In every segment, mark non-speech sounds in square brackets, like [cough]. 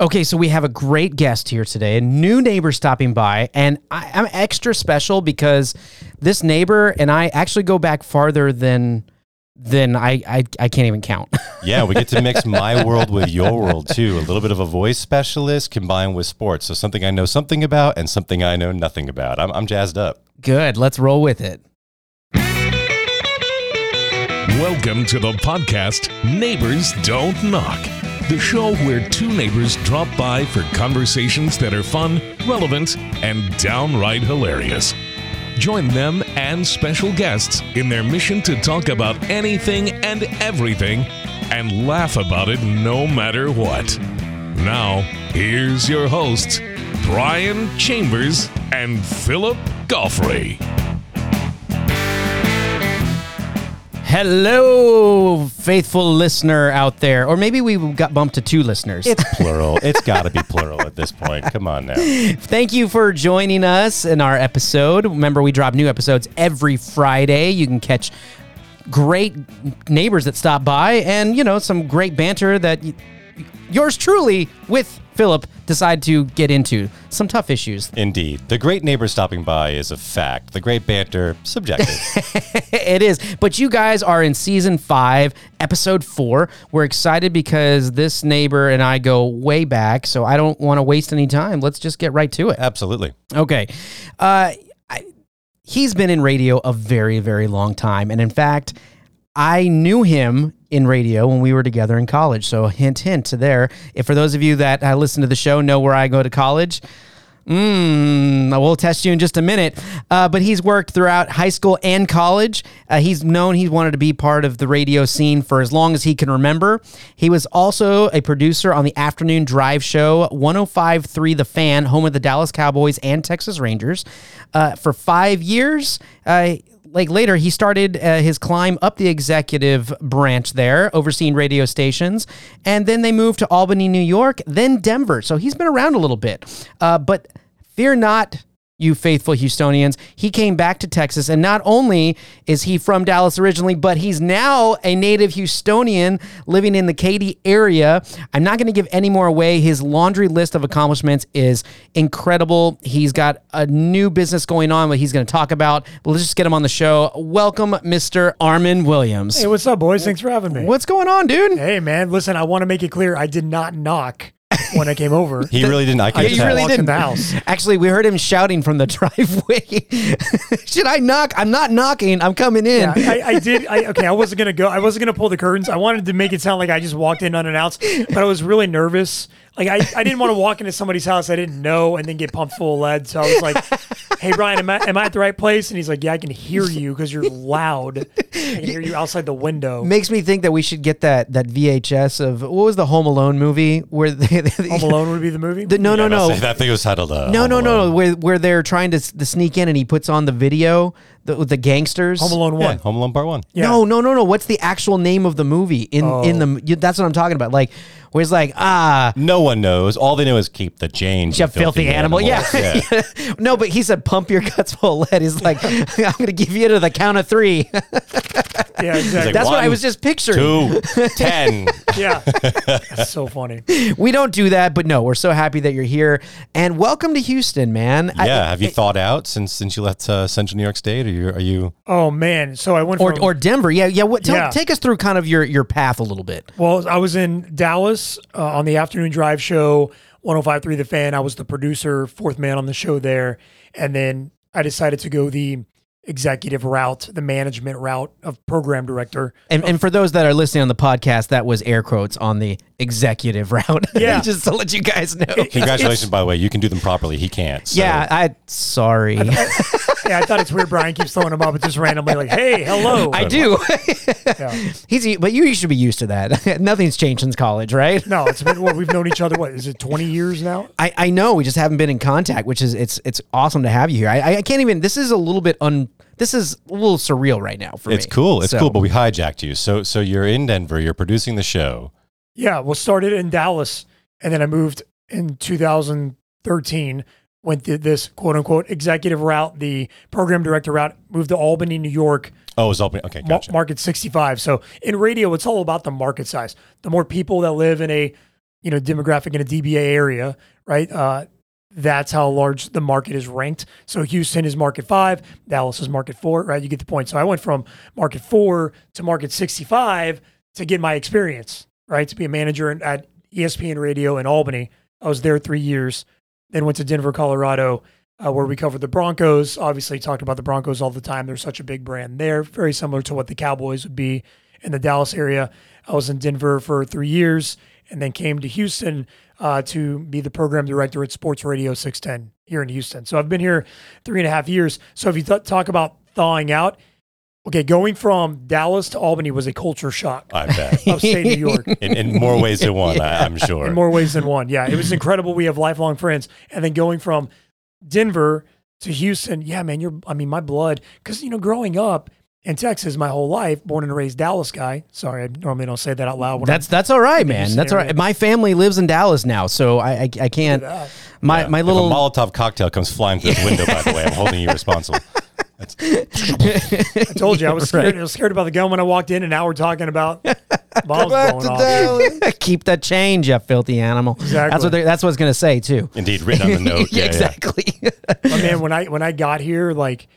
Okay, so we have a great guest here today, a new neighbor stopping by, and I, I'm extra special because this neighbor and I actually go back farther than than I I, I can't even count. [laughs] Yeah, we get to mix my world with your world too. A little bit of a voice specialist combined with sports. So something I know something about and something I know nothing about. I'm, I'm jazzed up. Good, let's roll with it. Welcome to the podcast Neighbors Don't Knock, the show where two neighbors drop by for conversations that are fun, relevant, and downright hilarious. Join them and special guests in their mission to talk about anything and everything and laugh about it no matter what. Now, here's your hosts, Brian Chambers and Philip Goffrey. Hello, faithful listener out there, or maybe we got bumped to two listeners. It's [laughs] plural. it's got to be plural at this point. Come on now. Thank you for joining us in our episode. Remember, we drop new episodes every Friday. You can catch great neighbors that stop by and, you know, some great banter that y- yours truly with Philip decide to get into. Some tough issues. Indeed. The great neighbor stopping by is a fact. The great banter, subjective. [laughs] it is. But you guys are in season five, episode four. We're excited because this neighbor and I go way back, so I don't want to waste any time. Let's just get right to it. Absolutely. Okay. Uh, I, he's been in radio a very, very long time. And in fact, I knew him in radio when we were together in college. So, hint, hint to there. If for those of you that uh, listen to the show know where I go to college, Mm, we'll test you in just a minute. Uh, but he's worked throughout high school and college. Uh, he's known he wanted to be part of the radio scene for as long as he can remember. He was also a producer on the afternoon drive show 1053 The Fan, home of the Dallas Cowboys and Texas Rangers. Uh, for five years, uh, like later, he started uh, his climb up the executive branch there, overseeing radio stations, and then they moved to Albany, New York, then Denver. So he's been around a little bit. Uh, but fear not, you faithful Houstonians. He came back to Texas, and not only is he from Dallas originally, but he's now a native Houstonian living in the Katy area. I'm not going to give any more away. His laundry list of accomplishments is incredible. He's got a new business going on that he's going to talk about. But let's just get him on the show. Welcome, Mr. Armin Williams. Hey, what's up, boys? Thanks for having me. What's going on, dude? Hey, man, listen, I want to make it clear I did not knock when I came over. He really didn't. I can I you just really didn't. in the house. Actually, we heard him shouting from the [laughs] driveway. [laughs] Should I knock? I'm not knocking. I'm coming in. Yeah, I, I [laughs] did. I, okay, I wasn't gonna go. I wasn't gonna pull the curtains. I wanted to make it sound like I just walked in unannounced, but I was really nervous. Like I, I didn't want to walk into somebody's house I didn't know and then get pumped full of lead. So I was like, "Hey, Brian, am I, am I at the right place?" And he's like, "Yeah, I can hear you because you're loud. I can hear you outside the window." Makes me think that we should get that that VHS of what was the Home Alone movie where they, they- Home Alone would be the movie. the, no no Yeah, no that's- That thing was titled. Uh, no Home no no Alone. where where they're trying to, s- to sneak in and he puts on the video the, with the gangsters. Home Alone Yeah, one. Home Alone Part One. Yeah. No, no, no, no. What's the actual name of the movie in in the? That's what I'm talking about. Like, where it's like, ah, No one knows. All they know is keep the change. you filthy, animal. animals. Yeah. [laughs] no, but he said, pump your guts full of lead. He's like, [laughs] I'm going to give you to the count of three. [laughs] Yeah, exactly. That's what I was just picturing. Two, [laughs] ten. yeah, that's [laughs] so funny. We don't do that, but no, we're so happy that you're here. And welcome to Houston, man. I- Yeah. Have you thought out since since you left uh, Central New York State? Are you are you Oh man, so I went or, from, or Denver. Yeah, yeah. What, tell, Yeah. Take us through kind of your, your path a little bit. Well, I was in Dallas uh, on the afternoon drive show, 1053 The Fan. I was the producer, fourth man on the show there. And then I decided to go the executive route, the management route of program director. And, and for those that are listening on the podcast, that was air quotes on the executive [laughs] route. [laughs] Yeah. Just to let you guys know. Congratulations, by the way. You can do them properly. He can't. so- yeah, I sorry. Yeah, I thought it's weird. Brian keeps throwing them up, but just randomly like, hey, hello. I do. Yeah. [laughs] He's but you should be used to that. Nothing's changed since college, right? No, it's been what we've known each other. What is it? Twenty years now. I, I know we just haven't been in contact, which is it's it's awesome to have you here. I, I can't even. This is a little bit un. This is a little surreal right now for It's me. It's cool. It's So- cool, but we hijacked you. So so you're in Denver. You're producing the show. Yeah, well, started in Dallas, and then I moved in 2013. Went th- this quote unquote executive route, the program director route. Moved to Albany, New York. Oh, it's open. Okay, gotcha. market 65. So in radio, it's all about the market size. The more people that live in a you know demographic in a DMA area, right? Uh, that's how large the market is ranked. So Houston is market five, Dallas is market four, right? You get the point. So I went from market four to market 65 to get my experience, right? To be a manager at ESPN Radio in Albany. I was there three years, then went to Denver, Colorado, uh, where we covered the Broncos. Obviously, talked about the Broncos all the time. They're such a big brand there, very similar to what the Cowboys would be in the Dallas area. I was in Denver for three years and then came to Houston uh, to be the program director at Sports Radio 610 here in Houston. So I've been here three and a half years. So if you th- talk about thawing out, okay, going from Dallas to Albany was a culture shock. I bet. [laughs] Upstate New York. in, in more ways than one, I, I'm [laughs] sure. in more ways than one. Yeah, it was incredible. We have lifelong friends, and then going from Denver to Houston. Yeah, man, you're. I mean, my blood, because you know, growing up in Texas, my whole life, born and raised Dallas guy. Sorry, I normally don't say that out loud. When That's that's all right, man. That's all right. My family lives in Dallas now, so I I, I can't. My Yeah. my If little a Molotov cocktail comes flying through the window, by the way, I'm holding you responsible. [laughs] I told you I was scared. I was scared about the gun when I walked in, and now we're talking about [laughs] bombs going off. [laughs] keep that change, you filthy animal. Exactly. That's what that's what it's gonna say too. indeed, written on the note. yeah, Yeah, yeah. exactly. But man, when I when I got here, like,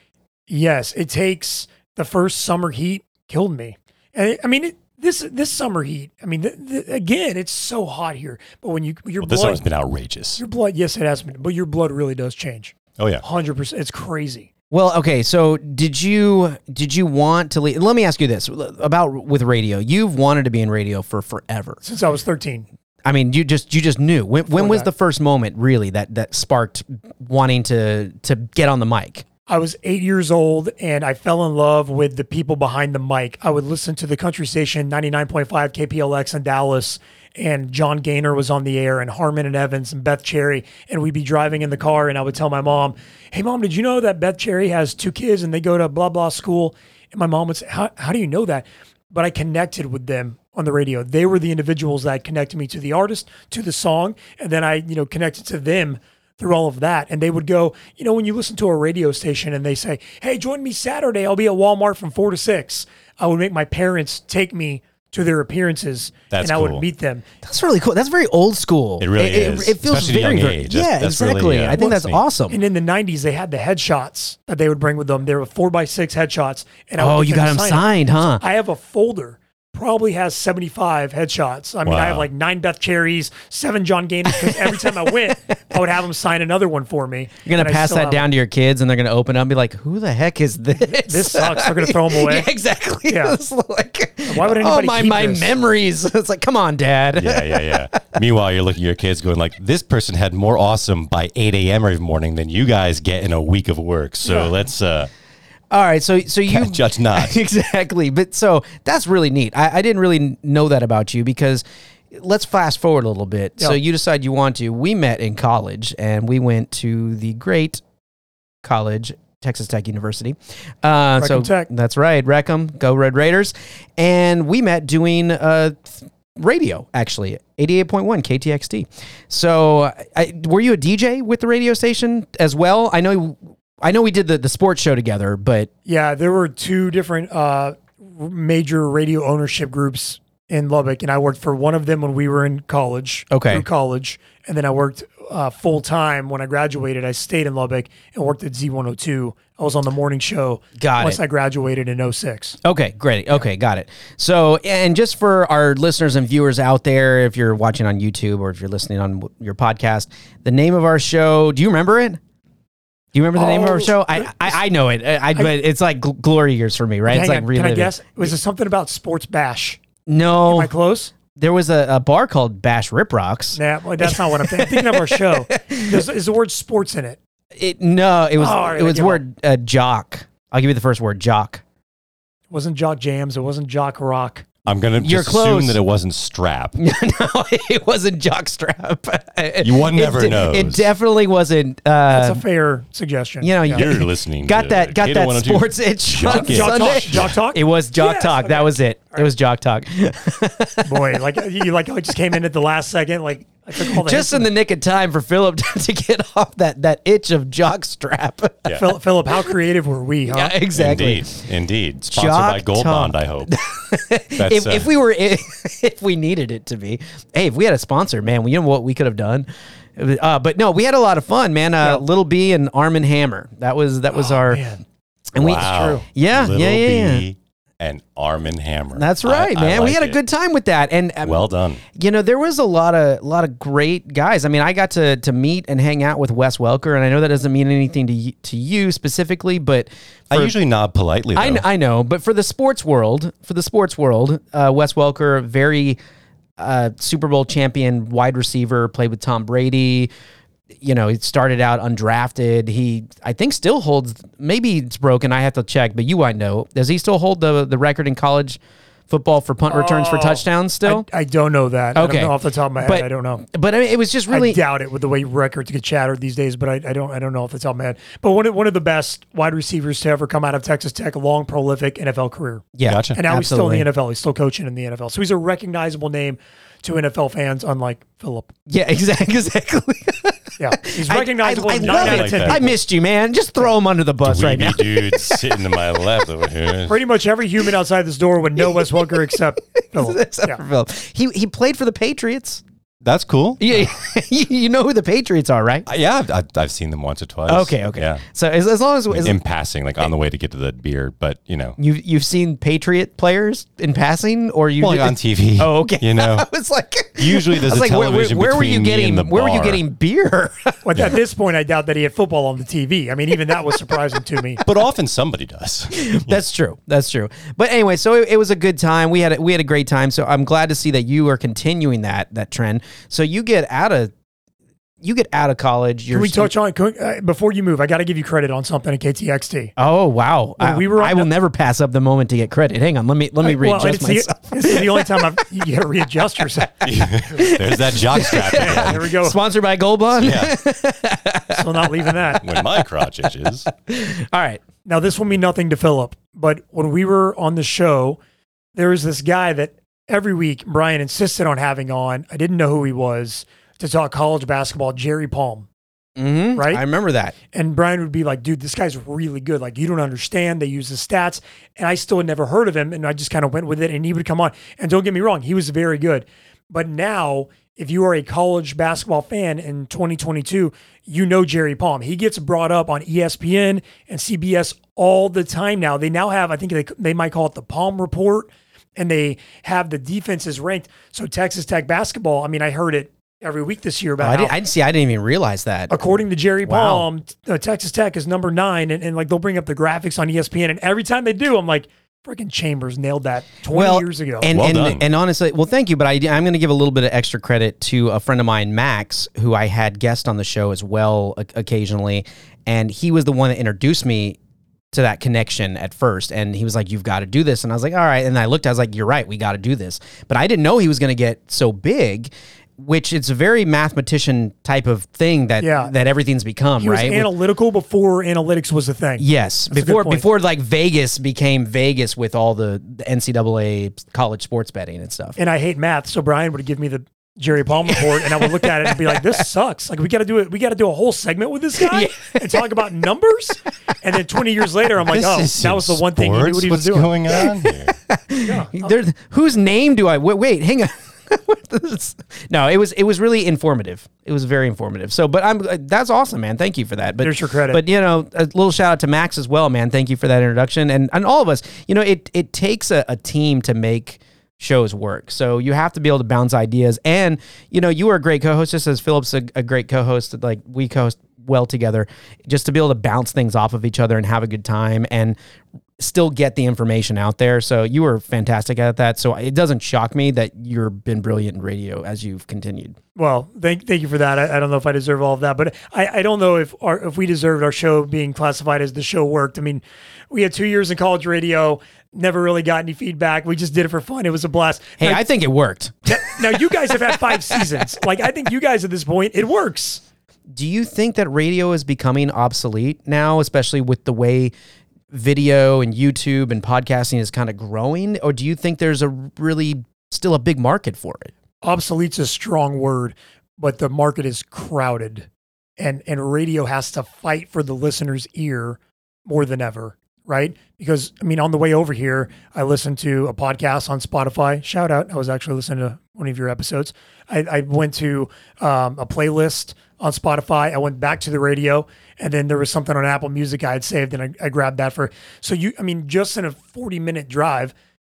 yes, it takes the first summer heat killed me. And I mean, it, this this summer heat. I mean, th th again, it's so hot here. But when you your Well, this blood, summer's been outrageous. your blood, yes, it has been, but your blood really does change. Oh yeah. Hundred percent, it's crazy. Well, okay. So, did you did you want to leave? Let me ask you this about with radio. You've wanted to be in radio for forever. Since I was thirteen, I mean, you just you just knew. When, when was that. the first moment really that that sparked wanting to to get on the mic? I was eight years old and I fell in love with the people behind the mic. I would listen to the country station 99.5 KPLX in Dallas, and John Gaynor was on the air, and Harmon and Evans and Beth Cherry. And we'd be driving in the car, and I would tell my mom, Hey, mom, did you know that Beth Cherry has two kids and they go to blah, blah school? And my mom would say, How, how do you know that? But I connected with them on the radio. They were the individuals that connected me to the artist, to the song, and then I, you know, connected to them through all of that. And they would go, you know, when you listen to a radio station and they say, Hey, join me Saturday, I'll be at Walmart from four to six. I would make my parents take me to their appearances That's and I cool. would meet them. That's really cool. That's very old school. It really it, is, It, feels especially very, young very age. That's- yeah, that's really, exactly. uh, I think that's neat. awesome. And in the 90s, they had the headshots that they would bring with them. They were four by six headshots. And I would oh, you got them him sign it. signed, huh? I have a folder. Probably has 75 headshots. I mean, I have like nine Beth Cherries, seven John Gainers, because every time I went, [laughs] I would have them sign another one for me. You're gonna pass that have down to your kids, and they're gonna open up and be like, "Who the heck is this? This sucks. They're gonna throw them [laughs] away. yeah, exactly. Yeah. It's like, Why would anybody oh my keep my this? memories? [laughs] It's like, come on, Dad. Yeah, yeah, yeah. Meanwhile, you're looking at your kids going like, this person had more awesome by 8 a.m. every morning than you guys get in a week of work. So Yeah. let's uh, All right, so so you judge not. [laughs] exactly, but so that's really neat. I, I didn't really know that about you because let's fast forward a little bit. So you decide you want to. We met in college, and we went to the great college. Texas Tech University. Uh, so Tech. that's right, Wreck 'em, go Red Raiders. And we met doing uh, th- radio, actually, 88.1 KTXT. So I, were you a DJ with the radio station as well? I know I know we did the, the sports show together, but Yeah, there were two different uh, major radio ownership groups in Lubbock, and I worked for one of them when we were in college. Okay. Through college, and then I worked uh, full time when I graduated. I stayed in Lubbock and worked at Z102. I was on the morning show. Got once it. I graduated in 06. Okay, great. Okay, got it. So, and just for our listeners and viewers out there, if you're watching on YouTube or if you're listening on your podcast, the name of our show, do you remember it? Do you remember the name of our Oh, show? I, I I know it. I, I but it's like gl- glory years for me, right? it's like on, can reliving. I guess? Was it something about Sports Bash? No, Am I close? there was a, a bar called Bash Riprock's. Nah, well, that's not what I'm thinking. I'm thinking of our show. [laughs] There's, is the word sports in it? It, no, it was Oh, all right, it was give word uh, jock. I'll give you the first word, jock. It wasn't Jock Jams. It wasn't Jock Rock. I'm going to You're just assume that it wasn't strap. [laughs] no, [laughs] it wasn't jockstrap. [laughs] You one It never de- knows. It definitely wasn't. That's Uh, a fair suggestion. you know, Yeah. You're listening. got to that got K2 that 102. sports itch Jock on it. Jock Sunday. Talk. Jock Talk? It was jock Yes, talk. That was it. It was jock talk. Boy, like you like I just came in at the last second. Like I took all the Just in the nick of time for Philip [laughs] to get off that that itch of jock strap. Yeah. Philip, Philip, how creative were we, huh? Yeah, exactly. Indeed, indeed. Sponsored Jock by Gold Talk. Bond, I hope. [laughs] That's, If, uh, if we were [laughs] if we needed it to be, hey, if we had a sponsor, man, we you know what we could have done. Uh, but no, we had a lot of fun, man. Uh, Yeah. Little B and Arm and Hammer. That was that was Oh, our man. and we wow. Yeah, Little yeah, yeah, yeah. And Arm and Hammer. That's right, I man. we like had a it. good time with that, and um, Well done. You know, there was a lot of a lot of great guys. I mean, I got to to meet and hang out with Wes Welker, and I know that doesn't mean anything to you, to you specifically, but I usually nod politely. I, kn- I know, but for the sports world, for the sports world, uh, Wes Welker, very uh, Super Bowl champion wide receiver, played with Tom Brady. You know, he started out undrafted. He, I think, still holds. Maybe it's broken. I have to check, but you, I know. Does he still hold the the record in college football for punt returns for Oh, touchdowns? Still, I, I don't know that. I Okay. don't know off the top of my head. But- I don't know. but I mean, it was just really I doubt it with the way records get shattered these days, but I, I don't I don't know if it's all mad. But one of one of the best wide receivers to ever come out of Texas Tech, a long prolific NFL career. yeah. Gotcha. And now Absolutely. he's still in the NFL. He's still coaching in the NFL. So he's a recognizable name to NFL fans, unlike Philip. Yeah, [laughs] exactly. Exactly. Yeah. He's [laughs] recognizable I, I, in love it. of that. I missed you, man. Just throw him under the bus right now. Dweeby dude [laughs] sitting to my left over here. Pretty much every human outside this door would know Wes Welker except [laughs] Philip. Except Yeah. for Phil. He he played for the Patriots. That's cool. Yeah, you [laughs] you know who the Patriots are, right? Uh, Yeah, I've, I've, I've seen them once or twice. Okay, okay. Yeah. So as, as long as, as In passing, like on the way to get to the beer, but you know, you you've seen Patriot players in passing, or you well, like on TV. [laughs] Oh, okay. You know, [laughs] I was like, Usually there's a like, where, where, television where were you between me getting? and the Where were you getting beer? But at this point, I doubt that he had football on the TV. I mean, even that was surprising to me. but often somebody does. That's true. That's true. But anyway, so it, it was a good time. We had a, we had a great time. So I'm glad to see that you are continuing that that trend. So you get out of you get out of college. You're Can we touch on can we- uh, before you move? I got to give you credit on something at KTXT. Oh wow! When I, we were I on will never pass up the moment to get credit. Hang on, let me let me Well, readjust it's the, myself. this is the only time I've [laughs] you got to readjust yourself. [laughs] There's that jock strap again. There we go. Sponsored by Gold Bond. Yeah, [laughs] Still not leaving that. when my crotch itches. All right. Now, this will mean nothing to Philip, but when we were on the show, there was this guy that every week Brian insisted on having on. I didn't know who he was to talk college basketball, Jerry Palm. Mm-hmm. Right? I remember that. And Brian would be like, dude, this guy's really good. Like, you don't understand. They use the stats. And I still had never heard of him. And I just kind of went with it. And he would come on. And don't get me wrong, he was very good. But now, if you are a college basketball fan in 2022, you know Jerry Palm. He gets brought up on ESPN and CBS all the time now. They now have, I think they, they might call it the Palm Report, and they have the defenses ranked. So Texas Tech basketball, I mean, I heard it every week this year Oh, about I, didn't, I didn't see. I didn't even realize that. according to Jerry Wow. Palm, uh, Texas Tech is number nine, and, and like they'll bring up the graphics on ESPN, and every time they do, I'm like, freaking Chambers nailed that 20 years ago. And Well and, done. and honestly, well, thank you, but I, I'm going to give a little bit of extra credit to a friend of mine, Max, who I had guest on the show as well occasionally, and he was the one that introduced me to that connection at first, and he was like, "You've got to do this," and I was like, "All right," and I looked, I was like, "You're right, we got to do this," but I didn't know he was going to get so big. Which it's a very mathematician type of thing that Yeah. that everything's become, he was right? With- analytical before analytics was a thing. Yes, good before before like Vegas became Vegas with all the, the NCAA college sports betting and stuff. And I hate math, so Brian would give me the Jerry Palm report, and I would look at it and be like, "This [laughs] sucks. Like we got to do it. We got to do a whole segment with this [laughs] guy Yeah. and talk about numbers." And then 20 years later, I'm like, This "Oh, that was the in one thing he knew what he was What's doing." going on here? [laughs] There, whose name do I wait? wait hang on. No, it was it was really informative. It was very informative. So, but I'm uh, that's awesome, man. Thank you for that. But There's your credit. But you know, a little shout out to Max as well, man. Thank you for that introduction, and and all of us. You know, it it takes a, a team to make shows work. So you have to be able to bounce ideas, and you know, you are a great co-host, just as Philip's a, a great co-host. Like we co-host well together, just to be able to bounce things off of each other and have a good time and still get the information out there. So you were fantastic at that. So it doesn't shock me that you've been brilliant in radio as you've continued. Well, thank thank you for that. I, I don't know if I deserve all of that, but I, I don't know if our, if we deserved our show being classified as the show worked. I mean, we had two years in college radio, never really got any feedback. We just did it for fun. It was a blast. Hey, now, I think it worked. [laughs] now you guys have had five [laughs] seasons. Like I think you guys at this point, it works. Do you think that radio is becoming obsolete now, especially with the way video and YouTube and podcasting is kind of growing? Or do you think there's a really still a big market for it? Obsolete's a strong word. but the market is crowded, and and radio has to fight for the listener's ear more than ever, right? Because I mean, on the way over here, I listened to a podcast on Spotify. Shout out! I was actually listening to one of your episodes. I, I went to um, a playlist on Spotify. I went back to the radio, and then there was something on Apple Music I had saved, and I, I grabbed that for. So you, I mean, just in a forty-minute drive,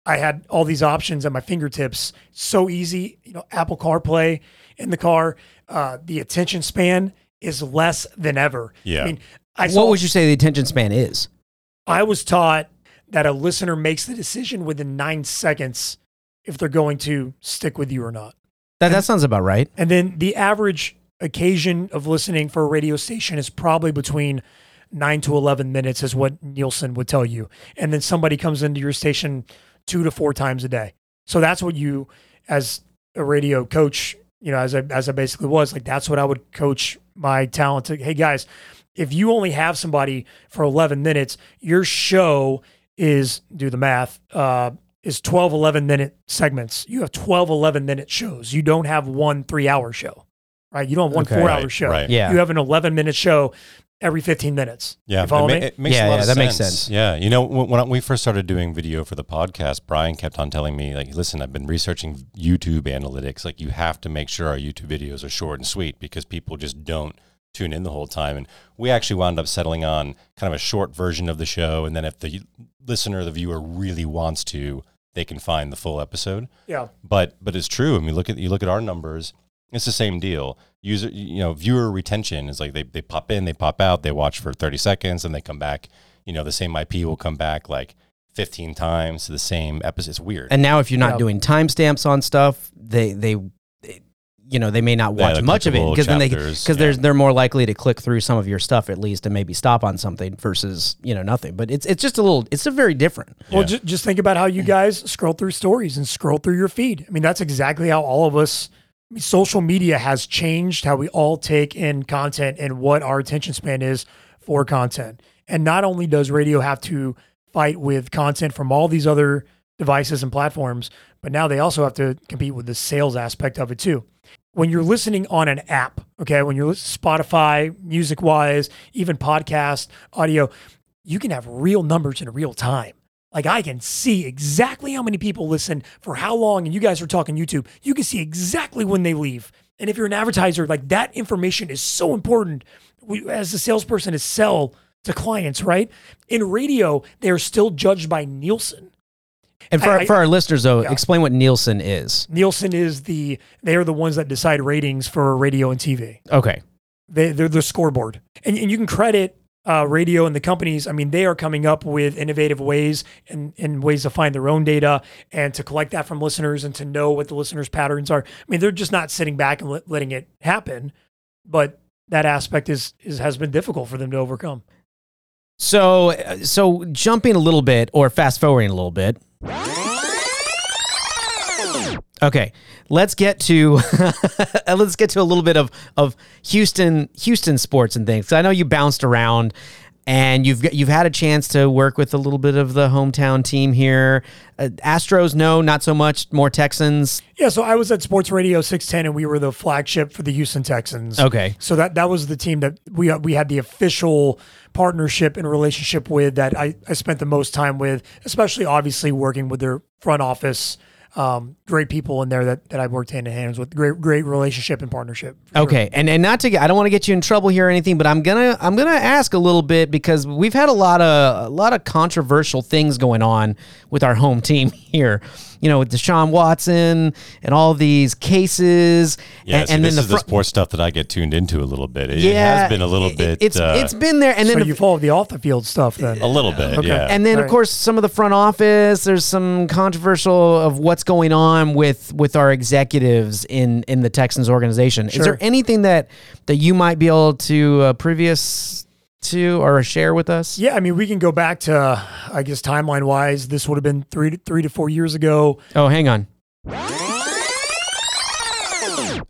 I had all these options at my fingertips. So easy, you know, Apple CarPlay in the car. Uh, the attention span is less than ever. Yeah. I mean, I saw, What would you say the attention span is? I was taught that a listener makes the decision within nine seconds if they're going to stick with you or not. That that sounds about right. And then the average occasion of listening for a radio station is probably between nine to 11 minutes, is what Nielsen would tell you. And then somebody comes into your station two to four times a day. So that's what you, as a radio coach, you know, as I, as I basically was, like, that's what I would coach my talent to. Hey, guys, if you only have somebody for 11 minutes, your show is, do the math, uh, is 12, 11 minute segments. You have 12, 11 minute shows. You don't have one three hour show, right? You don't have one Okay. four hour show. right. Yeah. You have an 11 minute show every 15 minutes. Yeah, You follow it, ma- me? it makes Yeah, a lot yeah, of that sense. makes sense. Yeah, you know, when, when we first started doing video for the podcast, Brian kept on telling me, like, listen, I've been researching YouTube analytics. Like, you have to make sure our YouTube videos are short and sweet because people just don't tune in the whole time. And we actually wound up settling on kind of a short version of the show. And then if the listener, the viewer really wants to, they can find the full episode Yeah. but but it's true. I mean, look at you look at our numbers. It's the same deal. User, you know, viewer retention is like they they pop in, they pop out, they watch for thirty seconds, and they come back. You know, the same IP will come back like fifteen times to the same episode. It's weird. And now, if you're not Yeah. doing timestamps on stuff, they they, they- you know, they may not watch the much of it because then they chapters, because yeah. there's they're more likely to click through some of your stuff at least and maybe stop on something versus you know nothing. But it's it's just a little it's a very different. Well, Yeah. just, just think about how you guys scroll through stories and scroll through your feed. I mean, that's exactly how all of us, I mean, social media has changed how we all take in content and what our attention span is for content. And not only does radio have to fight with content from all these other devices and platforms, but now they also have to compete with the sales aspect of it too. When you're listening on an app, okay, when you're Spotify, music wise, even podcast, audio, you can have real numbers in real time. Like I can see exactly how many people listen for how long, and you guys are talking YouTube. You can see exactly when they leave. And if you're an advertiser, like that information is so important we, as a salesperson to sell to clients, right? In radio, they are still judged by Nielsen. And for I- for our listeners though, Yeah. explain what Nielsen is. Nielsen is the they are the ones that decide ratings for radio and TV. Okay. They, they're the scoreboard. And, and you can credit uh, radio and the companies. I mean, they are coming up with innovative ways and, and ways to find their own data and to collect that from listeners and to know what the listeners' patterns are. I mean, they're just not sitting back and let, letting it happen. But that aspect is, is has been difficult for them to overcome. So uh, so jumping a little bit or fast forwarding a little bit. Okay, let's get to [laughs] let's get to a little bit of of Houston Houston sports and things. I know you bounced around, and you've got- you've had a chance to work with a little bit of the hometown team here. Uh, Astros, no, not so much. More Texans. Yeah, so I was at Sports Radio 610 and we were the flagship for the Houston Texans. Okay, So that that was the team that we we had the official partnership and relationship with that I, I spent the most time with, especially obviously working with their front office. Um, great people in there that, that I worked hand in hand with. Great great relationship and partnership. for sure. Okay, and and not to get, I don't want to get you in trouble here or anything, but I'm gonna I'm gonna ask a little bit because we've had a lot of a lot of controversial things going on with our home team [laughs] here. You know, with Deshaun Watson and all these cases, yeah, and, see, and this then is the the fr- sports stuff that I get tuned into a little bit. It, it yeah, has been a little it- bit. It's uh, it's been there, and then so the- you follow the off the field stuff then. a little bit. Okay. Yeah. and then of course some of the front office. There's some controversial of what's going on with with our executives in in the Texans organization. Is there anything that that you might be able to uh, previous to or share with us? Yeah, I mean we can go back to I guess timeline wise, this would have been three to three to four years ago. Oh, hang on.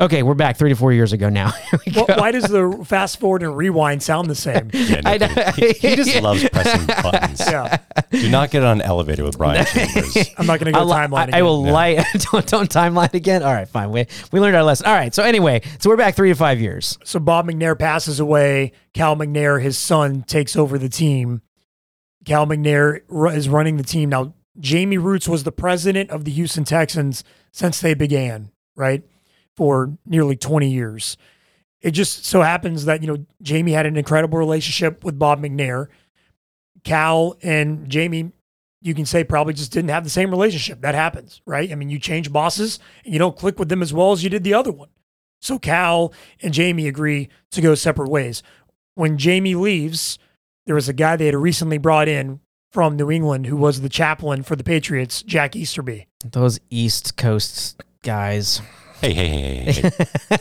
Okay, we're back three to four years ago now. [laughs] Well, why does the fast forward and rewind sound the same? [laughs] Yeah, no I know. he, he just [laughs] loves pressing buttons. Yeah, Do not get on an elevator with Brian Chambers. I'm not going to go I'll timeline. I, I again. will light. don't, don't timeline again. All right, fine. We we learned our lesson. All right. So anyway, so we're back three to five years. So Bob McNair passes away. Cal McNair, his son, takes over the team. Cal McNair is running the team now. Jamie Rootes was the president of the Houston Texans since they began, right, for nearly 20 years. It just so happens that you know Jamie had an incredible relationship with Bob McNair. Cal and Jamie, you can say probably just didn't have the same relationship. That happens, right? I mean, you change bosses and you don't click with them as well as you did the other one. So Cal and Jamie agree to go separate ways. When Jamie leaves, there was a guy they had recently brought in from New England who was the chaplain for the Patriots, Jack Easterby. Those East Coast guys. Hey, hey, hey, hey,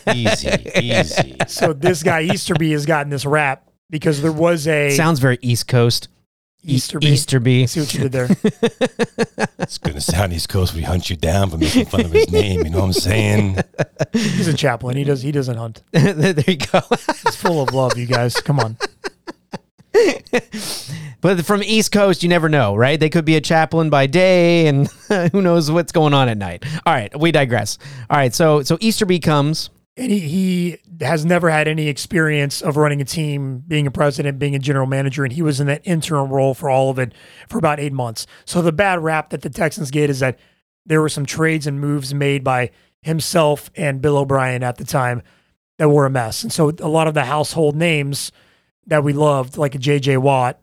hey. [laughs] easy, easy. So this guy Easterby has gotten this rap because there was a Sounds very East Coast. Easterby. Easterby. See what you did there. [laughs] It's gonna sound East Coast. We hunt you down for making fun of his name. You know what I'm saying? [laughs] He's a chaplain. He does. He doesn't hunt. there you go. He's full of love. You guys, come on. But from East Coast, you never know, right? They could be a chaplain by day, and [laughs] who knows what's going on at night. All right, we digress. All right, so so Easterby comes. And he, he has never had any experience of running a team, being a president, being a general manager, and he was in that interim role for all of it for about eight months. So the bad rap that the Texans get is that there were some trades and moves made by himself and Bill O'Brien at the time that were a mess. And so a lot of the household names that we loved, like a JJ Watt,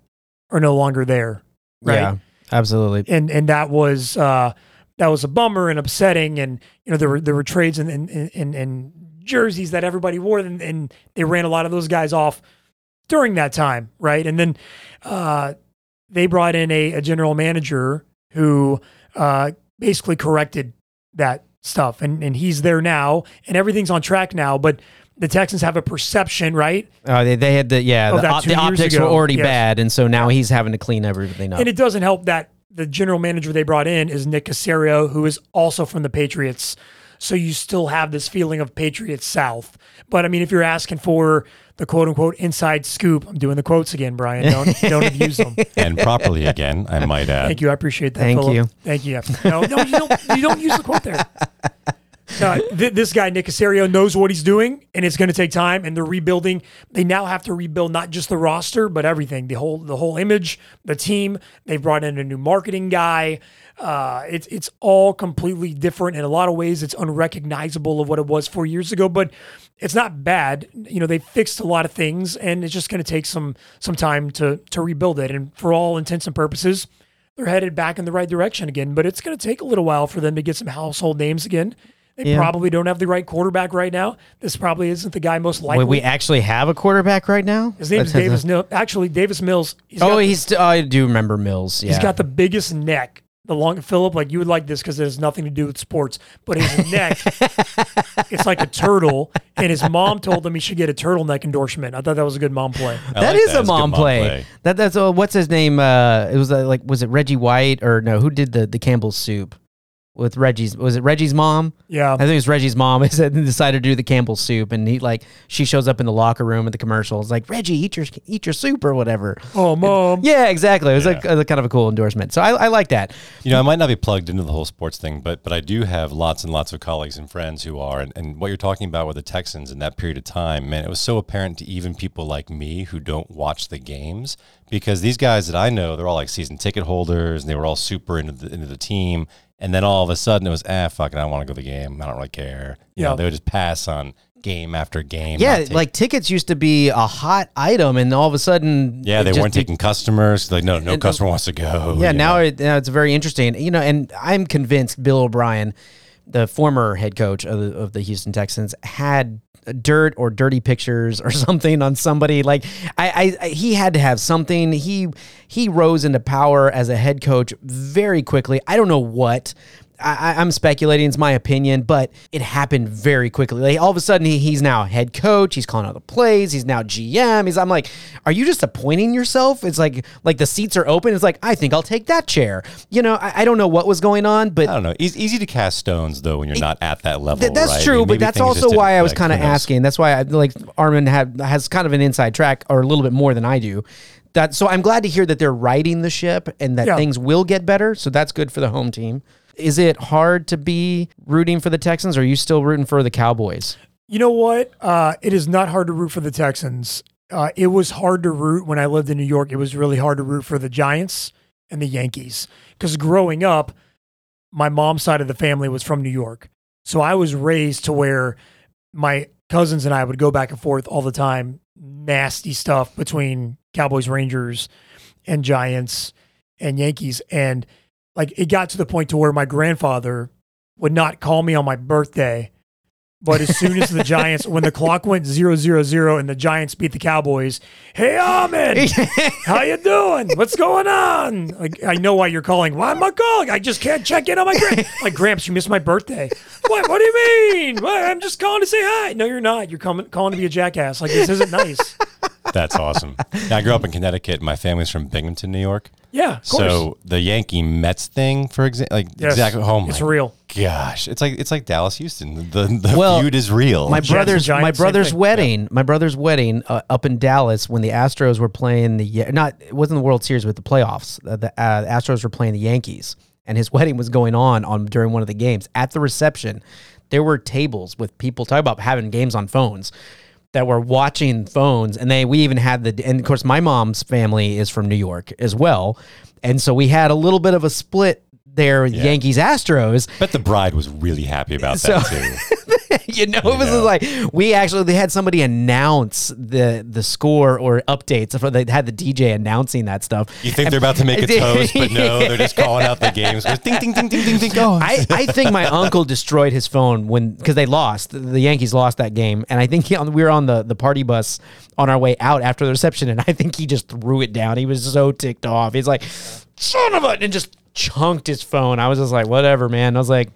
are no longer there. Right. Yeah, absolutely. and and that was uh, that was a bummer and upsetting. And you know there were there were trades and and and, and jerseys that everybody wore, and, and they ran a lot of those guys off during that time, right? And then uh, they brought in a, a general manager who uh, basically corrected that stuff, and and he's there now, and everything's on track now, but. The Texans have a perception, right? Oh, they, they had the yeah, Of the, that op- two the optics ago. were already Yes. bad, and so now he's having to clean everything up. And it doesn't help that the general manager they brought in is Nick Caserio, who is also from the Patriots. So you still have this feeling of Patriots South. But I mean, if you're asking for the quote unquote inside scoop, I'm doing the quotes again, Brian. Don't [laughs] don't abuse them. And properly again, I might add. Thank you. I appreciate that. Thank Philip. you. Thank you. No, no, you don't. You don't use the quote there. [laughs] No, th- this guy Nick Caserio knows what he's doing, and it's going to take time. And they're rebuilding. They now have to rebuild not just the roster, but everything the whole the whole image, the team. They've brought in a new marketing guy. Uh, it's it's all completely different in a lot of ways. It's unrecognizable of what it was four years ago, but it's not bad. You know, they fixed a lot of things, and it's just going to take some some time to to rebuild it. And for all intents and purposes, they're headed back in the right direction again. But it's going to take a little while for them to get some household names again. They Yeah. probably don't have the right quarterback right now. This probably isn't the guy most likely. Wait, we actually have a quarterback right now. His name is That's- Davis Mills. Actually, Davis Mills. He's Oh, got the- he's. Oh, I do remember Mills. Yeah, He's got the biggest neck. The long Philip, like you would like this because it has nothing to do with sports, but his neck, [laughs] it's like a turtle. And his mom told him he should get a turtleneck endorsement. I thought that was a good mom play. I That like is a It's mom good play. That that's uh, what's his name? Uh, it was uh, like was it Reggie White or no? Who did the the Campbell's soup with Reggie's? Was it Reggie's mom? Yeah, I think it was Reggie's mom. [laughs] Who said decided to do the Campbell's soup, and he like she shows up in the locker room at the commercials like Reggie, eat your eat your soup or whatever. Oh, mom. Yeah, exactly. It was like a, kind of a cool endorsement. So I, I like that. You know, I might not be plugged into the whole sports thing, but but I do have lots and lots of colleagues and friends who are. And, and what you're talking about with the Texans in that period of time, man, it was so apparent to even people like me who don't watch the games because these guys that I know, they're all like season ticket holders and they were all super into the, into the team. And then all of a sudden it was, ah, fuck it, I don't want to go to the game. I don't really care. You Yeah. know, they would just pass on game after game. Yeah, take- like tickets used to be a hot item, and all of a sudden, yeah, it they just weren't be- taking customers. Like, no, no And- customer wants to go. Yeah, you now, know. it, now it's very interesting. You know, and I'm convinced Bill O'Brien, the former head coach of the, of the Houston Texans, had dirt or dirty pictures or [laughs] something on somebody. Like I, I, he had to have something. He he rose into power as a head coach very quickly. I don't know what. I, I- I'm speculating. It's my opinion, but it happened very quickly. Like all of a sudden, he, he's now head coach. He's calling out the plays. He's now GM. He's. I'm like, are you just appointing yourself? It's like like the seats are open. It's like I think I'll take that chair. You know, I, I don't know what was going on, but I don't know. It's easy to cast stones though when you're not at that level. Th- that's right? I true, mean, but that's also why I was click. kind of asking. That's why I like Armin had has kind of an inside track or a little bit more than I do. That so I'm glad to hear that they're riding the ship and that Yeah. things will get better. So that's good for the home team. Is it hard to be rooting for the Texans? Or are you still rooting for the Cowboys? You know what? Uh, it is not hard to root for the Texans. Uh, it was hard to root when I lived in New York. It was really hard to root for the Giants and the Yankees because growing up, my mom's side of the family was from New York. So I was raised to where my cousins and I would go back and forth all the time. Nasty stuff between Cowboys, Rangers, and Giants and Yankees. And like it got to the point to where my grandfather would not call me on my birthday. But as soon as the [laughs] Giants, when the clock went zero zero zero and the Giants beat the Cowboys, hey Ahmed, [laughs] how you doing? What's going on? Like I know why you're calling. Why am I calling? I just can't check in on my grand. [laughs] Like Gramps, you missed my birthday. What? What do you mean? I'm just calling to say hi. No, you're not. You're coming calling to be a jackass. Like this isn't nice. That's awesome. Now, I grew up in Connecticut. My family's from Binghamton, New York. Yeah, of course. So the Yankee Mets thing, for example, like Yes, exactly. Oh my it's real. gosh, it's like it's like Dallas Houston. The the Well, feud is real. My Jets brother's Giants, my same brother's thing. wedding. My brother's wedding uh, up in Dallas when the Astros were playing the yeah, not it wasn't the World Series but the playoffs. Uh, the uh, Astros were playing the Yankees, and his [laughs] wedding was going on on during one of the games. At the reception, there were tables with people talking about having games on phones that were watching phones, and they we even had the and of course my mom's family is from New York as well, and so we had a little bit of a split there, Yankees Astros. But the bride was really happy about So- that too. [laughs] you know, it was know. like we actually they had somebody announce the the score or updates. They had the DJ announcing that stuff. You think they're about to make a [laughs] toast, but no, they're just calling out the games. Ding, ding, ding, ding, ding, ding. Oh, I, I think my [laughs] uncle destroyed his phone when because they lost the Yankees lost that game and I think he, we were on the the party bus on our way out after the reception and I think he just threw it down. He was so ticked off. He's like, "Son of a!" and just chunked his phone. I was just like, "Whatever, man." I was like,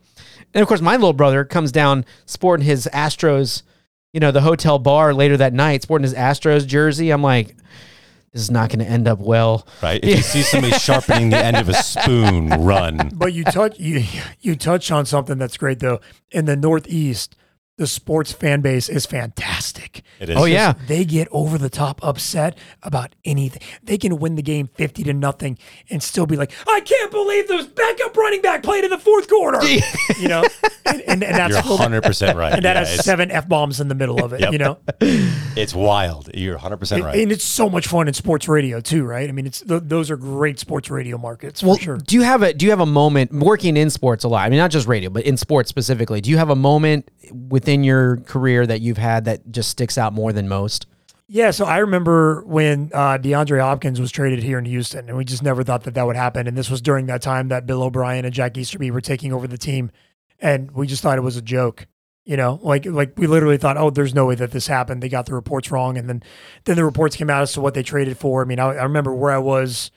and of course my little brother comes down sporting his Astros, you know, the hotel bar later that night sporting his Astros jersey. I'm like, this is not going to end up well. right. If you see somebody [laughs] sharpening the end of a spoon, run. But you touch you you touch on something that's great though. In the Northeast, the sports fan base is fantastic. It is. Oh yeah. They get over the top upset about anything. They can win the game 50 to nothing and still be like, I can't believe those backup running back played in the fourth quarter. you know? And, and, and that's You're 100 percent right. and that Yeah, has seven F bombs in the middle of it, Yep. you know? it's wild. You're 100 percent right. And it's so much fun in sports radio too, right? I mean, it's th- those are great sports radio markets for Well, sure. do you have a do you have a moment working in sports a lot? I mean, not just radio, but in sports specifically. Do you have a moment within your career that you've had that just sticks out more than most? Yeah, so I remember when uh, DeAndre Hopkins was traded here in Houston, and we just never thought that that would happen. And this was during that time that Bill O'Brien and Jack Easterby were taking over the team, and we just thought it was a joke. You know, like like we literally thought, oh, there's no way that this happened. They got the reports wrong, and then then the reports came out as to what they traded for. I mean, I, I remember where I was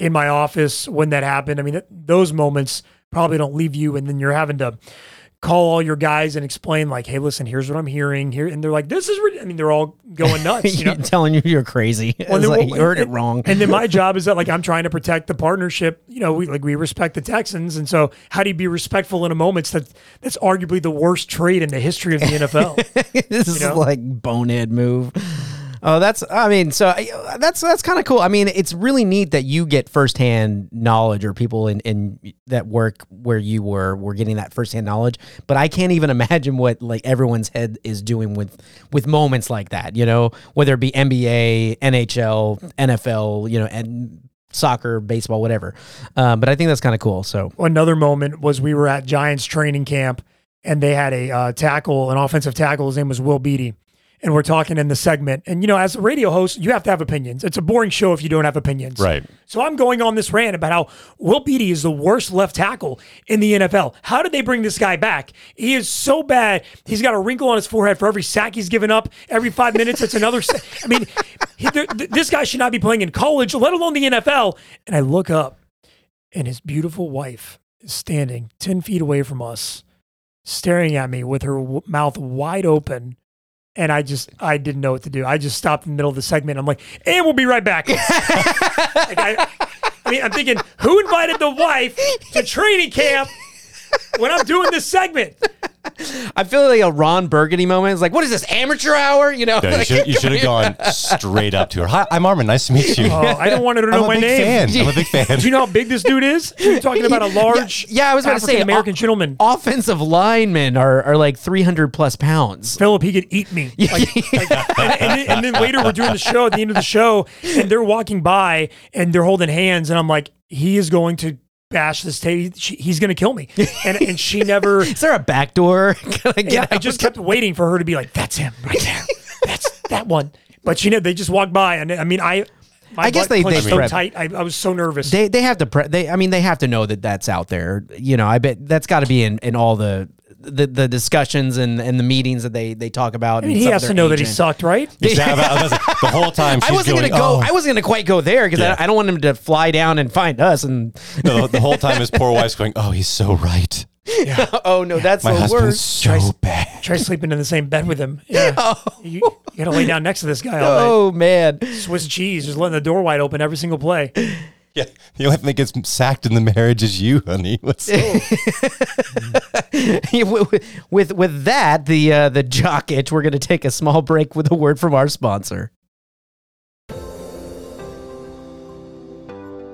in my office when that happened. I mean, th- those moments probably don't leave you, and then you're having to call all your guys and explain like, hey, listen, here's what I'm hearing here, and they're like, this is, rid-" I mean, they're all going [laughs] nuts. You know, telling you you're crazy. Well, then like, what- you heard it and- wrong. And then my [laughs] job is that like I'm trying to protect the partnership. You know, we like we respect the Texans, and so how do you be respectful in a moment that that's arguably the worst trade in the history of the NFL? [laughs] this is know? like bonehead move. Oh, that's. I mean, so I- that's that's kind of cool. I mean, it's really neat that you get firsthand knowledge, or people in, in that work where you were were getting that firsthand knowledge. But I can't even [laughs] imagine what like everyone's head is doing with with moments like that. You know, whether it be NBA, NHL, NFL, you know, and soccer, baseball, whatever. Um, but I think that's kind of cool. So Another moment was we were at Giants training camp, and they had a uh, tackle, an offensive tackle. His name was Will Beatty. And we're talking in the segment. And, you know, as a radio host, you have to have opinions. It's a boring show if you don't have opinions. Right. So I'm going on this rant about how Will Beatty is the worst left tackle in the NFL. How did they bring this guy back? He is so bad. He's got a wrinkle on his forehead for every sack he's given up. Every five minutes, it's another. Sa- [laughs] I mean, he, there, th- this guy should not be playing in college, let alone the NFL. And I look up, and his beautiful wife is standing 10 feet away from us, staring at me with her w- mouth wide open. And I just, I didn't know what to do. I just stopped in the middle of the segment. I'm like, and we'll be right back. [laughs] like I, I mean, I'm thinking, who invited the wife to training camp when I'm doing this segment? I feel like a Ron Burgundy moment. It's like, what is this amateur hour? You know, No, you Like- should, you should have gone [laughs] straight up to her. Hi, I'm Armin. Nice to meet you. Oh, I don't want her to I'm know a my big name. fan. I'm a big [laughs] fan. Do you know how big this dude is? You're talking about a [laughs] large, yeah, I was about to say, American o- uh, gentleman. offensive linemen are, are like 300 plus pounds. Philip, he could eat me. Like, like- and, and then, and then later, we're doing the show at the end of the show, and they're walking by and they're holding hands, and I'm like, he is going to bash this table. She, he's going to kill me. And and she never. [laughs] Is there a back door? [laughs] Can I get Yeah, I just kept waiting for her to be like, "That's him right there. That's that one." But she, know, they just walked by, and I mean, I. I guess they- they so prep. tight. I, I was so nervous. they they have to pre- they I mean they have to know that that's out there. You know, I bet that's got to be in, in all the, the the discussions and and the meetings that they they talk about. I mean, he has to know that he sucked, right? [laughs] Exactly. I was like, the whole time [laughs] she's I wasn't going, gonna go. "Oh." I wasn't gonna quite go there because Yeah. I, I don't want him to fly down and find us. And No, the, the whole time his poor [laughs] wife's going, oh, he's so right. oh no, that's My the husband's worst. so Tries- bad. Try sleeping in the same bed with him. Yeah, oh. you, you got to lay down next to this guy all Oh man. Swiss cheese, just letting the door wide open every single play. [laughs] Yeah, the only thing that gets sacked in the marriage is you, honey. [laughs] What's [laughs] with with that the uh, the jock itch. We're gonna take a small break with a word from our sponsor.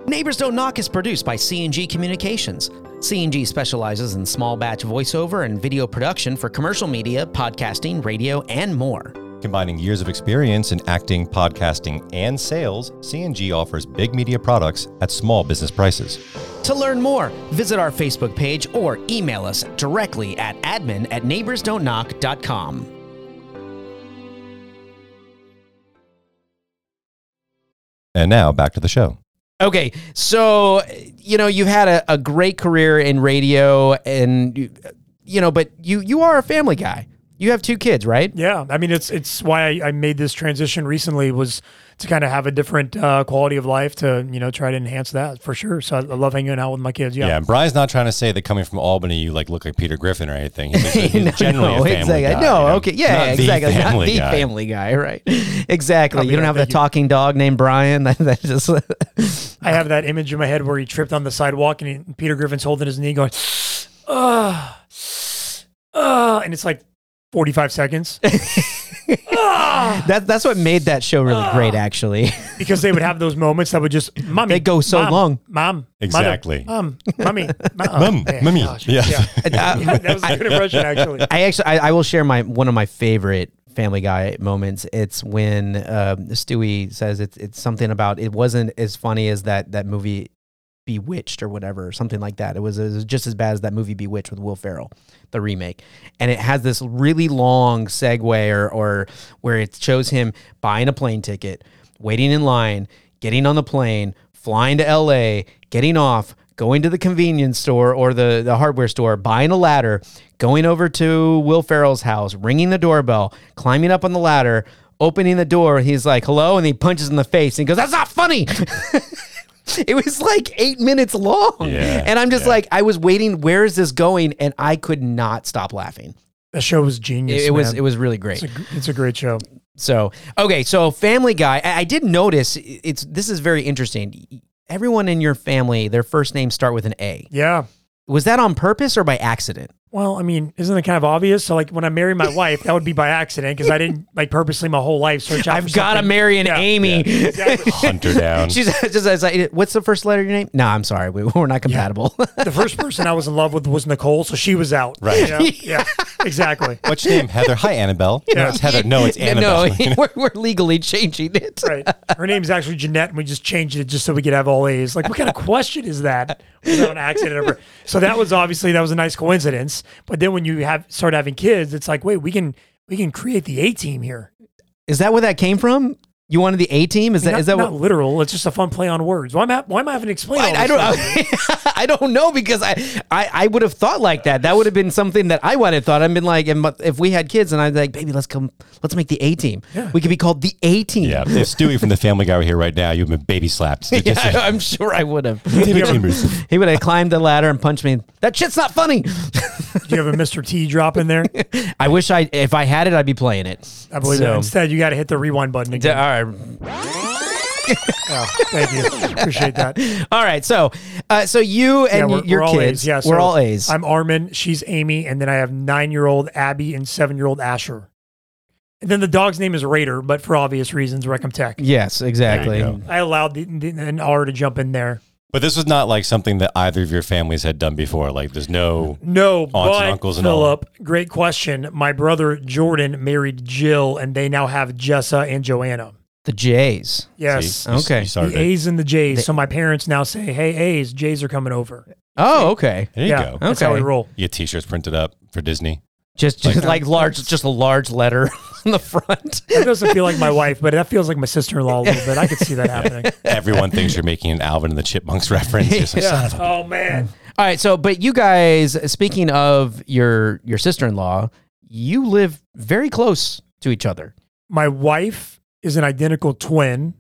Neighbors Don't Knock is produced by C&G Communications. C&G specializes in small batch voiceover and video production for commercial media, podcasting, radio, and more. Combining years of experience in acting, podcasting, and sales, C&G offers big media products at small business prices. To learn more, visit our Facebook page or email us directly at admin at neighborsdon'tknock.com. And now back to the show. Okay, so you know you've had a, a great career in radio, and you- you know, but you you are a family guy. You have two kids, right? Yeah, I mean, it's it's why I, I made this transition recently was to kind of have a different uh, quality of life to you know try to enhance that for sure. So I, I love hanging out with my kids. Yeah. Yeah, Brian's not trying to say that coming from Albany, you like look like Peter Griffin or anything. He's, just- he's [laughs] No, generally no, a family exactly. guy. no, you know? okay, yeah, Not the exactly. Not the guy. family guy, right? [laughs] Exactly. I'll You don't have a talking dog named Brian. [laughs] That, that just I have that image in my head where he tripped on the sidewalk and, he, and Peter Griffin's holding his knee, going, "Ah, ah," and it's like forty five seconds. [laughs] Ah! that that's what made that show really great, actually. because they would have those moments that would just, mommy, They go so Mom, long. mom, mother, Exactly. mom, mommy, mom, [laughs] Mum, mummy. gosh, Yeah. yeah. [laughs] Uh, Yeah, that was a good impression, actually. I actually I, I will share my one of my favorite Family Guy moments. It's when um, Stewie says it's it's something about it wasn't as funny as that that movie Bewitched or whatever, or something like that. It was, it was just as bad as that movie Bewitched with Will Ferrell, the remake. And it has this really long segue or or where it shows him buying a plane ticket, waiting in line, getting on the plane, flying to LA, getting off, going to the convenience store or the, the hardware store, buying a ladder, going over to Will Ferrell's house, ringing the doorbell, climbing up on the ladder, opening the door. He's like, hello. And he punches in the face and goes, that's not funny. [laughs] [laughs] it was like eight minutes long. Yeah, and I'm just yeah. like, I was waiting, where is this going? And I could not stop laughing. The show was genius. It, it was it was really great. It's a, it's a great show. So okay, so Family Guy. I, I did notice it's this is very interesting. Everyone in your family, their first names start with an A. Yeah. Was that on purpose or by accident? Well, I mean, isn't it kind of obvious? So, like, when I marry my wife, that would be by accident because I didn't like purposely my whole life search out. I've got to marry an Yeah, Amy. [laughs] Exactly. Hunt her down. She's [laughs] just it's like, what's the first letter of your name? No, I'm sorry, we, we're not compatible. the first person I was in love with was Nicole, so she was out. Right. You [laughs] know? Yeah. Exactly. What's your name? Heather. Hi, Annabelle. No, Yeah. it's Heather. No, it's Annabelle. no, we're, we're legally changing it. Right. Her name's actually Jeanette, and we just changed it just so we could have all A's. Like, what kind of question is that? Without an accident ever. So that was obviously that was a nice coincidence. But then when you have start having kids, it's like, wait, we can we can create the A team here. Is that where that came from? You wanted the A team? Is that not, is that not what? literal? It's just a fun play on words. Why am I, why am I having to explain? all I, I don't. stuff? [laughs] I don't know because I, I I would have thought like that. That would have been something that I would have thought. I've been like, if we had kids and I'd be like, baby, let's come, let's make the A team. We could be called the A team. Yeah, if Stewie from the Family Guy were here right now, you'd have been baby slapped. [laughs] Yeah, I'm sure I would have. [laughs] He would have climbed the ladder and punched me. That shit's not funny. Do you have a Mr. T drop in there? I wish I, if I had it, I'd be playing it. I believe So- that. Instead, you got to hit the rewind button D- again. All right. [laughs] Oh, thank you. Appreciate that. [laughs] All right. So, uh, so you and yeah, we're, your we're all kids, A's. Yeah, we're all A's. I'm Armin. She's Amy, and then I have nine-year-old Abby and seven-year-old Asher. And then the dog's name is Raider, but for obvious reasons, Wreck 'em Tech. yes, exactly. There you go. I allowed the, the, an R to jump in there. But this was not like something that either of your families had done before. Like, there's no. No, and but uncles and all. Great question. My brother Jordan married Jill, and they now have Jessa and Joanna. The J's. Yes, See? You- Okay. you started the. A's and the J's. so my parents now say, "Hey, A's, J's are coming over." Oh, okay. There you yeah, go. that's how we roll. You get t-shirts printed up for Disney. Just, just like large, just a large letter [laughs] on the front. That doesn't feel like my wife, but that feels like my sister-in-law a little bit. I could see that [laughs] happening. Everyone thinks you're making an Alvin and the Chipmunks reference. [laughs] You're like, "Son of a-" Oh man. All right. So, but you guys, speaking of your your sister in law, you live very close to each other. My wife is an identical twin.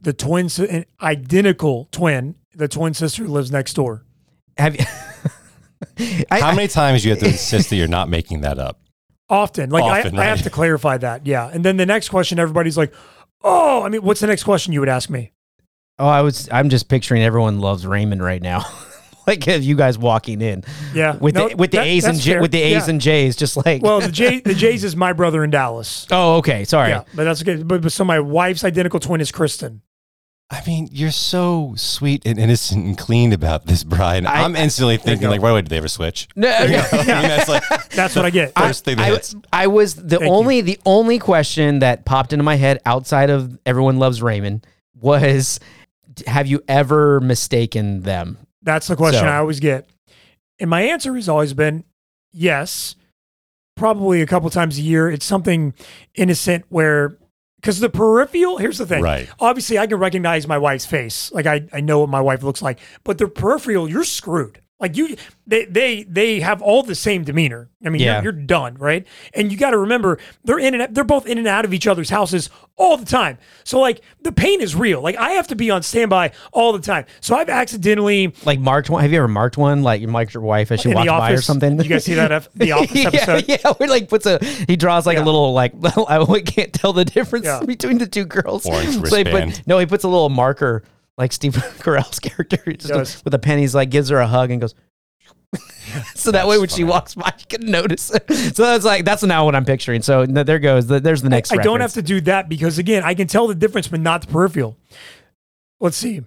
The twin, an identical twin. The twin sister lives next door. Have you? [laughs] I, How I- many times do you have to insist that you're not making that up? Often, like Often, I, I have to clarify that. Yeah, and then the next question, everybody's like, "Oh, I mean, what's the next question you would ask me?" oh, I was. I'm just picturing everyone loves Raymond right now. [laughs] like if you guys walking in Yeah, with no, the with the that- A's and that's J, with the A's Yeah. and J's, just like. Well, the [laughs] J, the Jays is my brother in Dallas. oh, okay. Sorry. Yeah, but that's okay. But, but so my wife's identical twin is Kristen. I mean, you're so sweet and innocent and clean about this, Brian. I- I, am instantly thinking, like, why did they ever switch? No, [laughs] I mean, that's like [laughs] That's what I get. first thing that I, hits. I was the Thank you. only the only question that popped into my head outside of everyone loves Raymond was have you ever mistaken them? That's the question So- I always get. And my answer has always been yes, probably a couple times a year. It's something innocent where, because the peripheral, here's the thing. Right. Obviously, I can recognize my wife's face. Like, I, I know what my wife looks like, but the peripheral, you're screwed. Like you, they they they have all the same demeanor. I mean, Yeah. you're, you're done, right? And you got to remember, they're in and they're both in and out of each other's houses all the time. So like the pain is real. Like I have to be on standby all the time. So I've accidentally Like marked one? Have you ever marked one? Like you marked your wife as she walked the by or something? Did you guys see that ep- the [laughs] office yeah, episode? yeah, where like puts a he draws like Yeah. a little like [laughs] I can't tell the difference Yeah. [laughs] between the two girls. Orange So he put- no, he puts a little marker like Steve [laughs] Carell's character just Does. with a pen. He's like gives her a hug and goes. [laughs] so that way, That's when she walks by, you can notice. It. [laughs] so that's like that's now what I'm picturing. So th- there goes. The, there's the next. I don't have reference. to do that because again, I can tell the difference, but not the peripheral. Let's see.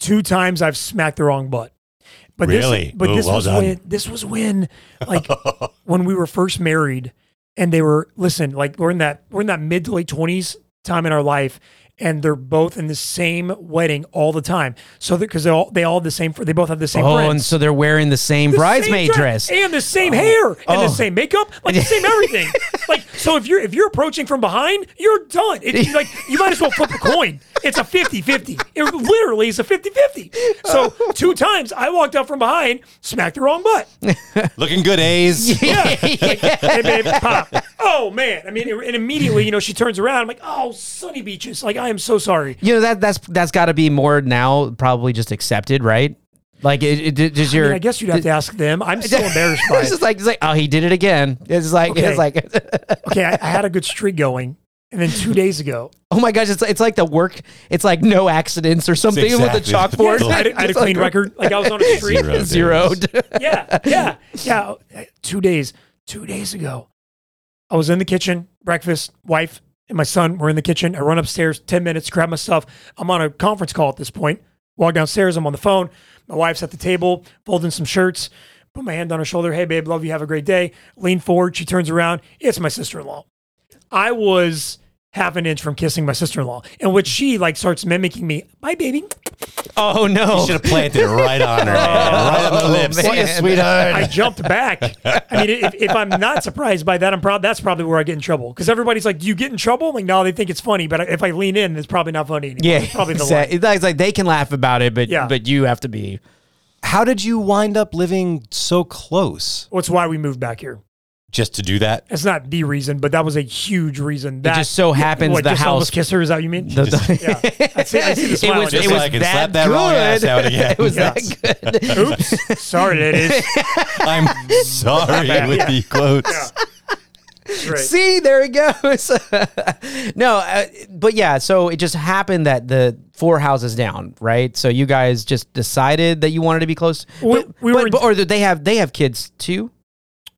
Two times I've smacked the wrong butt. But Really? this, but Ooh, this well was done. when this was when like when we were first married and they were listen, like we're in that we're in that mid to late twenties time in our life and they're both in the same wedding all the time. So because they all they all have the same they both have the same Oh, friends. and so they're wearing the same The bridesmaid same dress. and the same oh. hair and Oh. the same makeup, like the [laughs] same everything. like so, if you're if you're approaching from behind, you're done. It's [laughs] like you might as well flip a coin. It's a 50-50. It literally is a 50-50. So two times I walked up from behind, smacked the wrong butt. [laughs] Looking good, A's. Yeah, hey babe, pop. Oh man, I mean, and immediately you know she turns around. I'm like, oh, sunny beaches. Like I am so sorry. You know that that's that's got to be more now. Probably just accepted, right? Like, it, it, does I, your mean, I guess you'd have to ask them. I'm [laughs] still embarrassed by it's it. just like it's like oh he did it again. It's like Okay. it's like [laughs] Okay, I, I had a good streak going, and then two days ago, oh my gosh, it's it's like the work. It's like no accidents or something with the Exactly. chalkboard. I had, a- I had a clean like- record. Like I was on a [laughs] streak. Zero zeroed. yeah, yeah, yeah. Two days, two days ago, I was in the kitchen, breakfast, wife and my son were in the kitchen. I run upstairs, 10 minutes, grab my stuff. I'm on a conference call at this point. Walk downstairs, I'm on the phone. My wife's at the table, folding some shirts. Put my hand on her shoulder. Hey, babe, love you. Have a great day. Lean forward. She turns around. It's my sister in law. I was half an inch from kissing my sister-in-law, in which she like starts mimicking me. Bye, baby. Oh no! You should have planted it right on her, man. [laughs] right on the oh, lips. man. See ya, sweetheart. I jumped back. I mean, if, if I'm not surprised by that, I'm proud. That's probably where I get in trouble because everybody's like, "Do you get in trouble?" I'm like, no, they think it's funny, but if I lean in, it's probably not funny anymore. yeah, It's probably the exactly. It's like they can laugh about it, but Yeah. but you have to be. How did you wind up living so close? That's why we moved back here. Just to do that? It's not the reason, but that was a huge reason. That just so happens what, the just house- almost kiss. Is that what you mean? The- the- yeah, I see, I see the [laughs] smile. was- Just it was I can that slap that wrong ass good. out again. [laughs] It was Yeah. that good. [laughs] Oops. Sorry, ladies. I'm sorry with Yeah. the quotes. Right. See, there it goes. no, uh, but yeah, so it just happened that the four houses down, right? So you guys just decided that you wanted to be close. We- but, we but- were but- or they have they have kids too.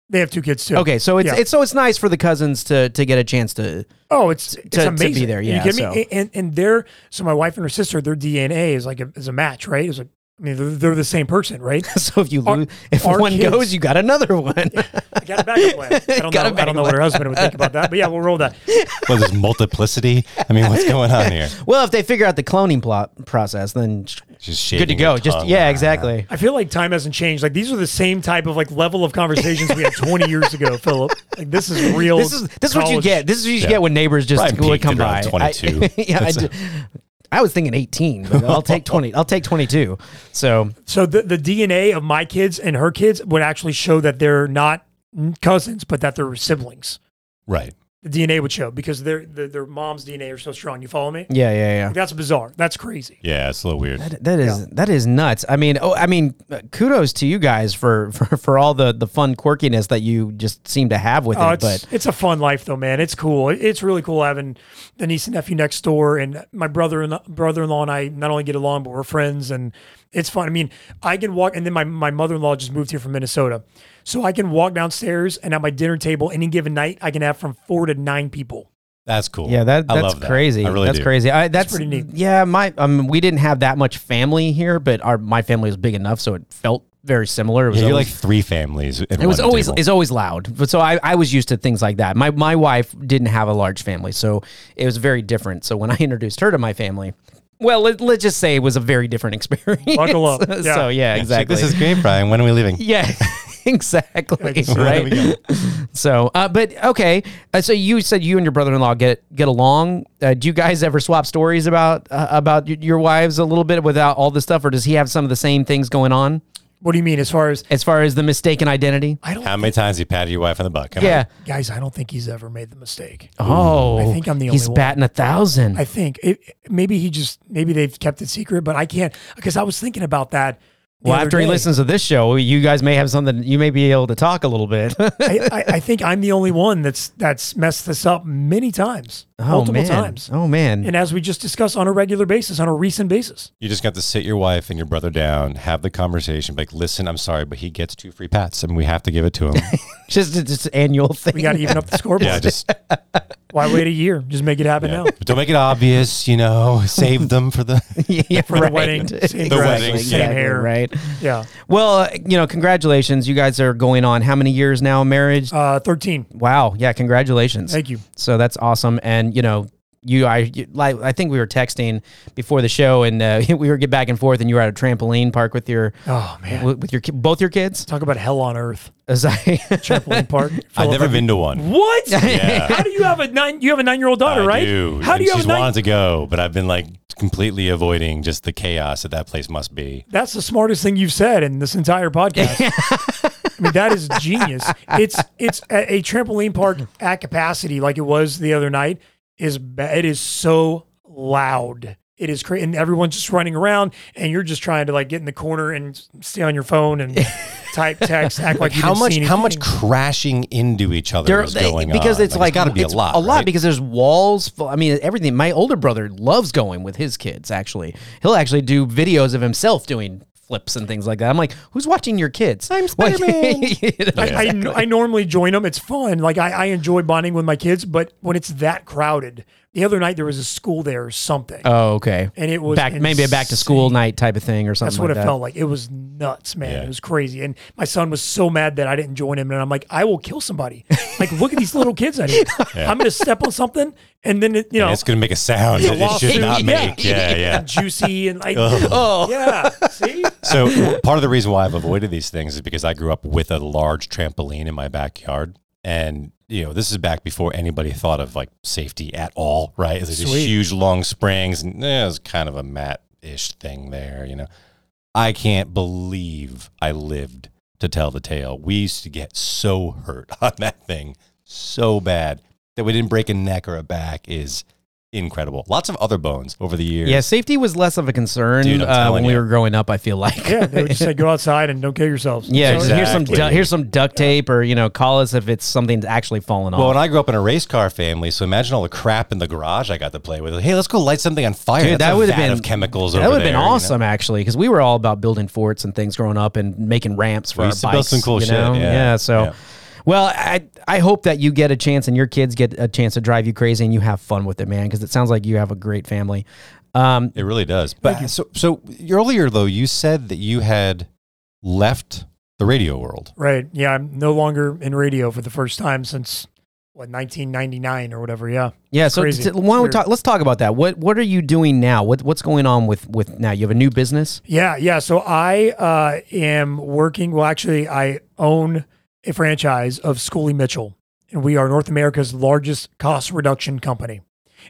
They have two kids too. Okay, so it's Yeah. it's so it's nice for the cousins to to get a chance to. Oh, it's it's to be amazing. there, yeah, you me? so- And and their so my wife and her sister, their DNA is like a, is a match, right? It's like I mean they're, they're the same person, right? [laughs] So if you Our- lose, if our one kids- goes, you got another one. [laughs] I got a backup plan. I [laughs] don't Got know. I don't know what her husband would think about that, but yeah, we'll roll that. What is this, multiplicity? I mean, what's going on here? well, if they figure out the cloning plot process, then Just good to go. Just yeah, exactly. I feel like time hasn't changed. Like these are the same type of like level of conversations we had 20 years ago, Philip. Like this is real. This is this is what you get. This is what you Yeah. get when neighbors just Brian would come by. 22. I, yeah, I, That's d- I was thinking 18, but I'll take [laughs] 20. I'll take 22. So So the, the DNA of my kids and her kids would actually show that they're not cousins, but that they're siblings. Right. The DNA would show because their their, their mom's DNA are so strong. You follow me? yeah, yeah, yeah. Like, that's bizarre. That's crazy. Yeah, it's a little weird. That, that is that is nuts. I mean, oh, I mean, uh, kudos to you guys for for, for all the the fun quirkiness that you just seem to have with Oh, it. it's But it's a fun life though, man. It's cool. It's really cool having the niece and nephew next door, and my brother and brother in law and I not only get along, but we're friends, and it's fun. I mean, I can walk, and then my my mother in law just moved here from Minnesota, so I can walk downstairs, and at my dinner table, any given night, I can have from four to nine people. That's cool. yeah, that I that's love that. crazy. I really that's do. crazy. I, that's pretty neat. Yeah, my um, we didn't have that much family here, but our my family was big enough, so it felt very similar. It was Yeah, you're always- like three families. at It was one always table. it's always loud, but so I, I was used to things like that. My my wife didn't have a large family, so it was very different. So when I [laughs] introduced her to my family, well, let, let's just say it was a very different [laughs] experience. Buckle up. [laughs] so Yeah. yeah, She's like, exactly. this is great, Brian. When are we leaving? yeah, [laughs] exactly. can. Right. So, uh, but okay. Uh, so you said you and your brother-in-law get get along. Uh, do you guys ever swap stories about uh, about your wives a little bit without all this stuff, or does he have some of the same things going on What do you mean as far as as far as the mistaken identity? I don't How many times you patted your wife on the butt? Come Yeah. on. guys? I don't think he's ever made the mistake. Oh, I think I'm the he's only one. He's batting a thousand. I think it, maybe he just maybe they've kept it secret, but I can't because I was thinking about that. The well, other after he listens to this show, you guys may have something. You may be able to talk a little bit. I, [laughs] I, I think I'm the only one that's that's messed this up many times, oh multiple man. times, Oh man. and as we just discussed on a regular basis, on a recent basis. You just got to sit your wife and your brother down, have the conversation, like, listen, I'm sorry, but he gets two free pats and we have to give it to him. [laughs] just just annual thing. We got to even up the scoreboard. yeah, just Why wait a year? Just make it happen yeah. now. But don't make it obvious, you know, [laughs] save them for the. [laughs] yeah, [laughs] For the wedding, same The dress, wedding, same hair. right? Yeah, Well, uh, you know, congratulations. You guys are going on how many years now of marriage? uh, thirteen. wow. Yeah, congratulations. Thank you. So that's awesome. And you know, you I you, like I think we were texting before the show, and uh, [laughs] we were get back and forth, and you were at a trampoline park with your Oh man, with, with your both your kids. talk about hell on earth. [laughs] As I Trampoline park. [laughs] I've never been to one. What? Yeah. How do you have a nine? You have a nine-year-old daughter, I right? do. How do And you have she's a nine? wanted to go, but I've been like completely avoiding just the chaos that that place must be. That's the smartest thing you've said in this entire podcast. I mean, that is genius. It's it's a, a trampoline park at capacity, like it was the other night. Is ba- it is so loud. It is crazy, and everyone's just running around, and you're just trying to like get in the corner and stay on your phone and [laughs] type text, act like, you how didn't much? see How much crashing into each other There- is they- going because on? it's like got to be a lot. a lot right? because there's walls. Full, I mean, everything. My older brother loves going with his kids. Actually, he'll actually do videos of himself doing flips and things like that. I'm like, who's watching your kids? I'm Spider-Man. [laughs] I, I, I normally join them. It's fun. Like I, I enjoy bonding with my kids, but when it's that crowded, the other night there was a school there or something. oh, okay. And it was back maybe a back to school night type of thing or something. That's what like it that. felt like. It was nuts, man. Yeah. It was crazy. And my son was so mad that I didn't join him. And I'm like, I will kill somebody. like, look at these little kids out [laughs] here. I'm going to step on something and then it, you know And it's going to make a sound Yeah, that it should lawsuit. not [laughs] Yeah. make. Yeah, yeah. juicy and like Oh. yeah. See, So [laughs] part of the reason why I've avoided these things is because I grew up with a large trampoline in my backyard, and you know this is back before anybody thought of like safety at all, right? There's these huge long springs, and eh, it was kind of a mat-ish thing there, you know. I can't believe I lived to tell the tale. We used to get so hurt [laughs] on that thing, so bad that we didn't break a neck or a back is incredible. Lots of other bones over the years. Yeah, safety was less of a concern Dude, I'm uh, when telling we you. were growing up. I feel like. yeah. They would just say [laughs] go outside and don't kill yourselves. Yeah, So- just here's some du- Exactly. here's some duct tape, or you know, call us if it's something that's actually fallen off. Well, off. and I grew up in a race car family, so imagine all the crap in the garage I got to play with. Hey, let's go light something on fire. Dude, That's that a would have vat been of chemicals. That over would have been there, you know? awesome, actually, because we were all about building forts and things growing up and making ramps for We our used to build bikes. some cool you shit, know? yeah. so. Yeah. Well, I I hope that you get a chance and your kids get a chance to drive you crazy and you have fun with it, man. Because it sounds like you have a great family. Um, It really does. But so, so earlier though, you said that you had left the radio world. Right. Yeah. I'm no longer in radio for the first time since what 1999 or whatever. Yeah. yeah. So crazy. t- why don't we talk? Let's talk about that. What What are you doing now? What What's going on with with now? You have a new business. Yeah, yeah. So I uh, am working. Well, actually, I own a franchise of Schooley Mitchell, and we are North America's largest cost reduction company.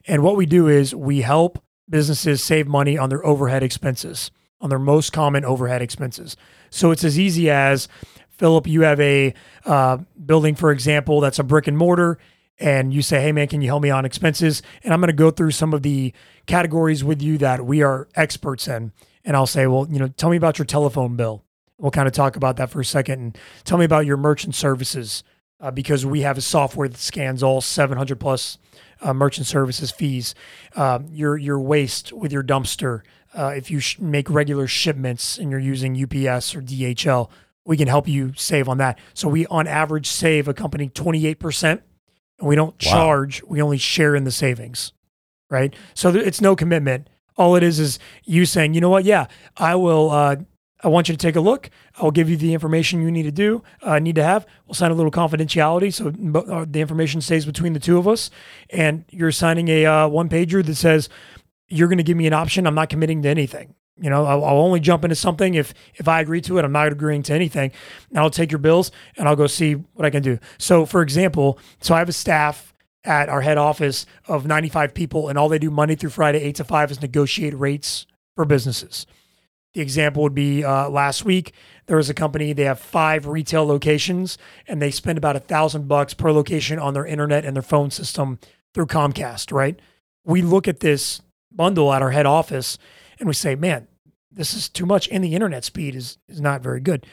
And what we do is we help businesses save money on their overhead expenses, on their most common overhead expenses. So it's as easy as Philip, you have a uh, building, for example, that's a brick and mortar, and you say, "Hey, man, can you help me on expenses?" And I'm going to go through some of the categories with you that we are experts in, and I'll say, "Well, you know, tell me about your telephone bill." We'll kind of talk about that for a second, and tell me about your merchant services uh, because we have a software that scans all 700 plus uh, merchant services fees. Um, your your waste with your dumpster. Uh, if you sh- make regular shipments and you're using UPS or DHL, we can help you save on that. So we, on average, save a company 28%, and we don't Wow. charge. We only share in the savings, right? So th- it's no commitment. All it is is you saying, you know what? Yeah, I will. I want you to take a look. I'll give you the information you need to do, uh, need to have. We'll sign a little confidentiality so uh, the information stays between the two of us. And you're signing a uh, one pager that says you're going to give me an option. I'm not committing to anything. You know, I'll, I'll only jump into something if if I agree to it. I'm not agreeing to anything. And I'll take your bills and I'll go see what I can do. So, for example, so I have a staff at our head office of 95 people, and all they do Monday through Friday, eight to five, is negotiate rates for businesses. The example would be uh, last week there was a company they have five retail locations and they spend about a thousand bucks per location on their internet and their phone system through Comcast. Right? We look at this bundle at our head office and we say, man, this is too much, and the internet speed is is not very good.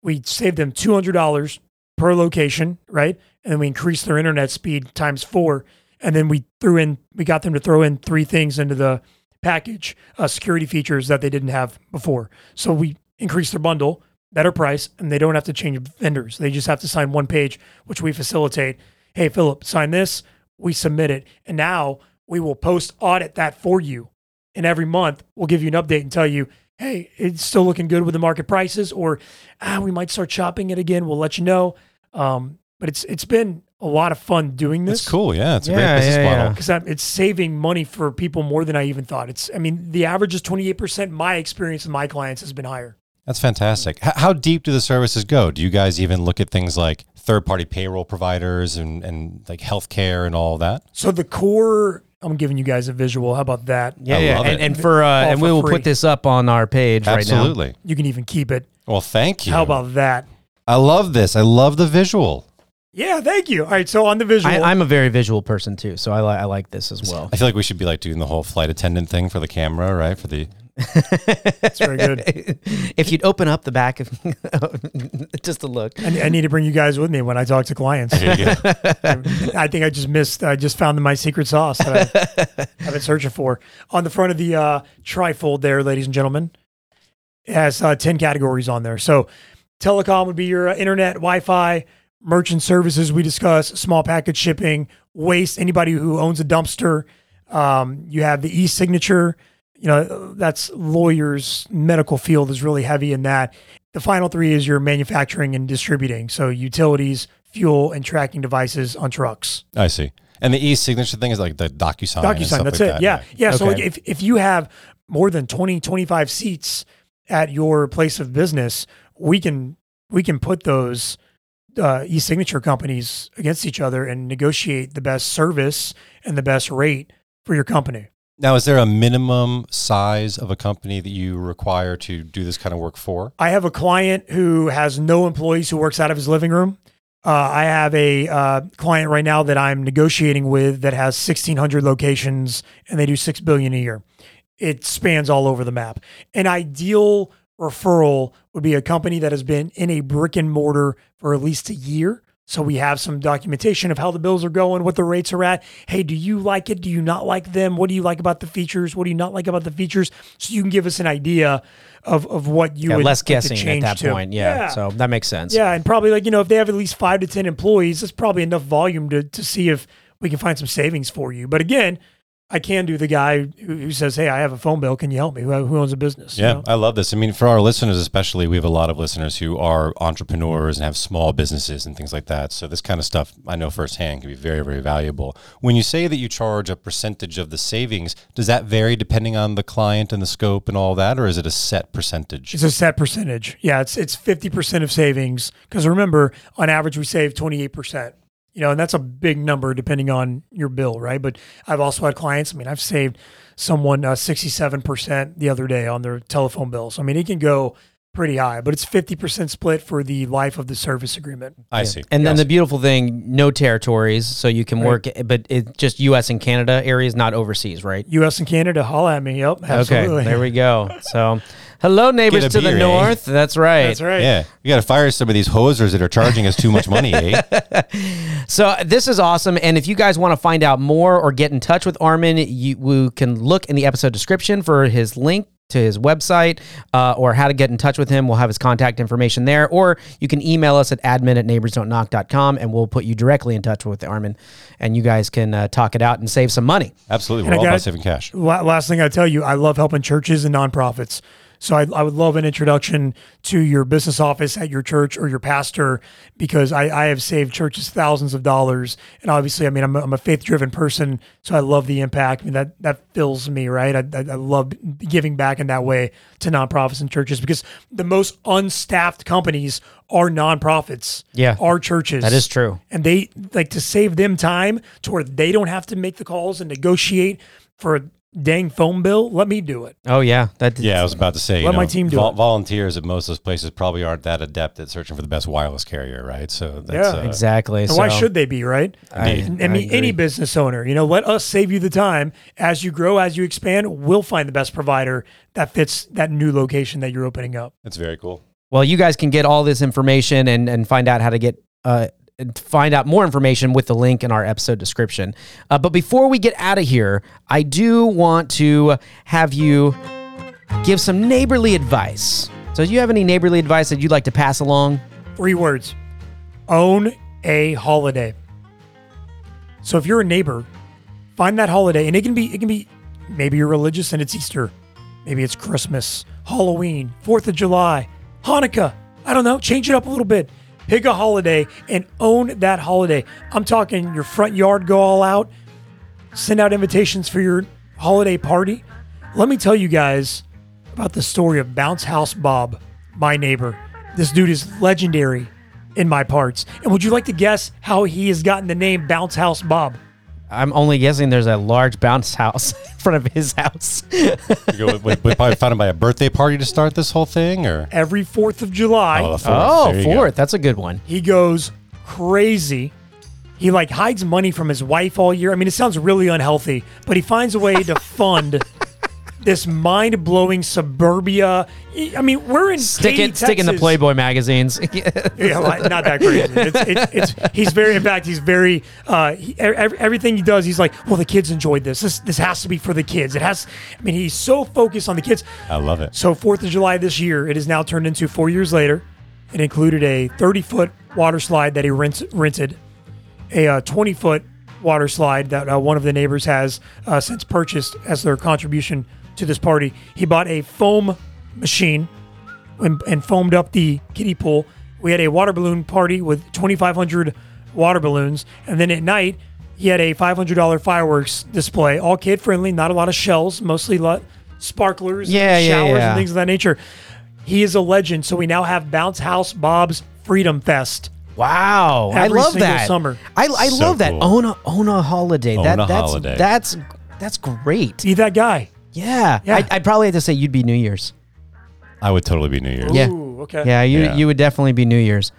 We saved them two hundred dollars per location, right? And then we increased their internet speed times four, and then we threw in we got them to throw in three things into the package, uh, security features that they didn't have before. So we increased their bundle, better price, and they don't have to change vendors. They just have to sign one page, which we facilitate. Hey, Philip, sign this. We submit it, and now we will post audit that for you. And every month we'll give you an update and tell you, hey, it's still looking good with the market prices, or ah, we might start chopping it again. We'll let you know. Um, but it's it's been a lot of fun doing this It's cool. Yeah, it's a Yeah, great business yeah, model. yeah. because it's saving money for people more than I even thought. It's, I mean, the average is 28%. My experience with my clients has been higher. That's fantastic. H- how deep do the services go? Do you guys even look at things like third-party payroll providers and, and like healthcare and all that? So the core, I'm giving you guys a visual. How about that? Yeah, I yeah. love And, it. and for uh, All and for we will free. put this up on our page right now. Absolutely. You can even keep it. Well, thank you. How about that? I love this. I love the visual. Yeah, thank you. All right, so on the visual, I, I'm a very visual person too, so I, li- I like this as well. I feel like we should be like doing the whole flight attendant thing for the camera, right? For the it's very good. [laughs] if you'd open up the back of [laughs] just a look. I, I need to bring you guys with me when I talk to clients. There you go. [laughs] I think I just missed. I just found my secret sauce that I, I've been searching for. On the front of the uh, trifold, there, ladies and gentlemen, it has uh, ten categories on there. So, telecom would be your uh, internet, Wi-Fi, merchant services. We discuss small package shipping, waste. Anybody who owns a dumpster. Um, you have the e-signature. You know that's lawyers. Medical field is really heavy in that. The final three is your manufacturing and distributing. So utilities, fuel, and tracking devices on trucks. I see. And the e-signature thing is like the DocuSign. and DocuSign, stuff that's like it. that, yeah. Yeah. So like Okay. if, if you have more than 20, 25 seats at your place of business, we can we can put those uh, e-signature companies against each other and negotiate the best service and the best rate for your company. Now, is there a minimum size of a company that you require to do this kind of work for? I have a client who has no employees who works out of his living room. Uh, I have a uh, client right now that I'm negotiating with that has 1,600 locations and they do six billion a year. It spans all over the map. An ideal referral would be a company that has been in a brick and mortar for at least a year. So we have some documentation of how the bills are going, what the rates are at. Hey, do you like it? Do you not like them? What do you like about the features? What do you not like about the features? So you can give us an idea of, of what you Yeah, would less like to guessing at that to. point. Yeah, So that makes sense. Yeah, and probably like you know if they have at least five to ten employees, that's probably enough volume to to see if we can find some savings for you. But again, I can do the guy who, says, "Hey, I have a phone bill. Can you help me? Who, who owns a business?" you Yeah, know? I love this. I mean, for our listeners, especially, we have a lot of listeners who are entrepreneurs and have small businesses and things like that. So, this kind of stuff I know firsthand can be very, very valuable. When you say that you charge a percentage of the savings, does that vary depending on the client and the scope and all that, or is it a set percentage? It's a set percentage. Yeah, it's it's fifty percent of savings because remember, on average, we save twenty eight percent. You know, and that's a big number depending on your bill, right? But I've also had clients. I mean, I've saved someone uh, sixty seven percent the other day on their telephone bill. So I mean, it can go pretty high, but it's fifty percent split for the life of the service agreement. I see. And then the beautiful thing, no territories, so you can Right. work, but it's just U.S. and Canada areas, not overseas, right? U.S. and Canada, holla at me. Yep, absolutely. Okay, there we go. [laughs] So, hello, neighbors Get a to the beer, eh? north. That's right. That's right. Yeah, you got to fire some of these hosers that are charging us too much money, eh? [laughs] So this is awesome. And if you guys want to find out more or get in touch with Armin, you, you can look in the episode description for his link to his website uh, or how to get in touch with him. We'll have his contact information there. Or you can email us at admin at neighborsdon'tknock.com and we'll put you directly in touch with Armin and you guys can uh, talk it out and save some money. Absolutely, And we're I all got- about saving cash. La- last thing I tell you, I love helping churches and nonprofits. So I, I would love an introduction to your business office at your church or your pastor because I, I have saved churches thousands of dollars. And obviously, I mean, I'm a, I'm a faith driven person, so I love the impact. I mean, that that fills me, right? I, I, I love giving back in that way to nonprofits and churches because the most unstaffed companies are nonprofits, Yeah. are churches. That is true. and they like to save them time to where they don't have to make the calls and negotiate for dang phone bill. Let me do it. Oh, yeah. That, Yeah, I was about to say. you Let my team do vol- it. Volunteers at most of those places probably aren't that adept at searching for the best wireless carrier, right? So that's Yeah. uh, Exactly. And why should they be, right? I, And I mean, any business owner, you know, let us save you the time as you grow, as you expand. We'll find the best provider that fits that new location that you're opening up. That's very cool. Well, you guys can get all this information and, and find out how to get uh, and find out more information with the link in our episode description. Uh, but before we get out of here, I do want to have you give some neighborly advice. So, do you have any neighborly advice that you'd like to pass along? Three words: own a holiday. So if you're a neighbor, find that holiday, and it can be it can be maybe you're religious and it's Easter, maybe it's Christmas, Halloween, Fourth of July, Hanukkah. I don't know. Change it up a little bit. Pick a holiday and own that holiday. I'm talking your front yard, go all out. Send out invitations for your holiday party. Let me tell you guys about the story of Bounce House Bob, my neighbor. This dude is legendary in my parts. And would you like to guess how he has gotten the name Bounce House Bob? I'm only guessing there's a large bounce house [laughs] in front of his house. You go, we, we probably found him by a birthday party to start this whole thing, or Every 4th of July, oh, the fourth. oh, There you go. fourth. That's a good one. he goes crazy. He like hides money from his wife all year. I mean, it sounds really unhealthy, but he finds a way to [laughs] fund this mind-blowing suburbia. I mean, we're in Stick Katy, it, stick in the Playboy magazines. [laughs] Yeah, well, not that crazy. It's, it's, it's, he's very, in fact, he's very, uh, he, ev- everything he does, he's like, well, the kids enjoyed this. This, this has to be for the kids. It has, I mean, he's so focused on the kids. I love it. So, 4th of July this year, it is now turned into four years later. It included a 30 foot water slide that he rent, rented, a 20 foot water slide that uh, one of the neighbors has uh, since purchased as their contribution to this party. He bought a foam machine and, and foamed up the kiddie pool. We had a water balloon party with 2,500 water balloons. And then at night, He had a $500 fireworks display, all kid friendly, not a lot of shells, mostly lot sparklers, Yeah, yeah, showers, yeah. and things of that nature. He is a legend. So we now have Bounce House Bob's Freedom Fest. Wow, I love that. summer. I, I So love that. cool. Own a own a holiday. Own that a that's holiday. that's that's great. Be that guy. Yeah, Yeah. I, I'd probably have to say you'd be New Year's. I would totally be New Year's. Yeah. Ooh, okay. Yeah, you Yeah. you would definitely be New Year's.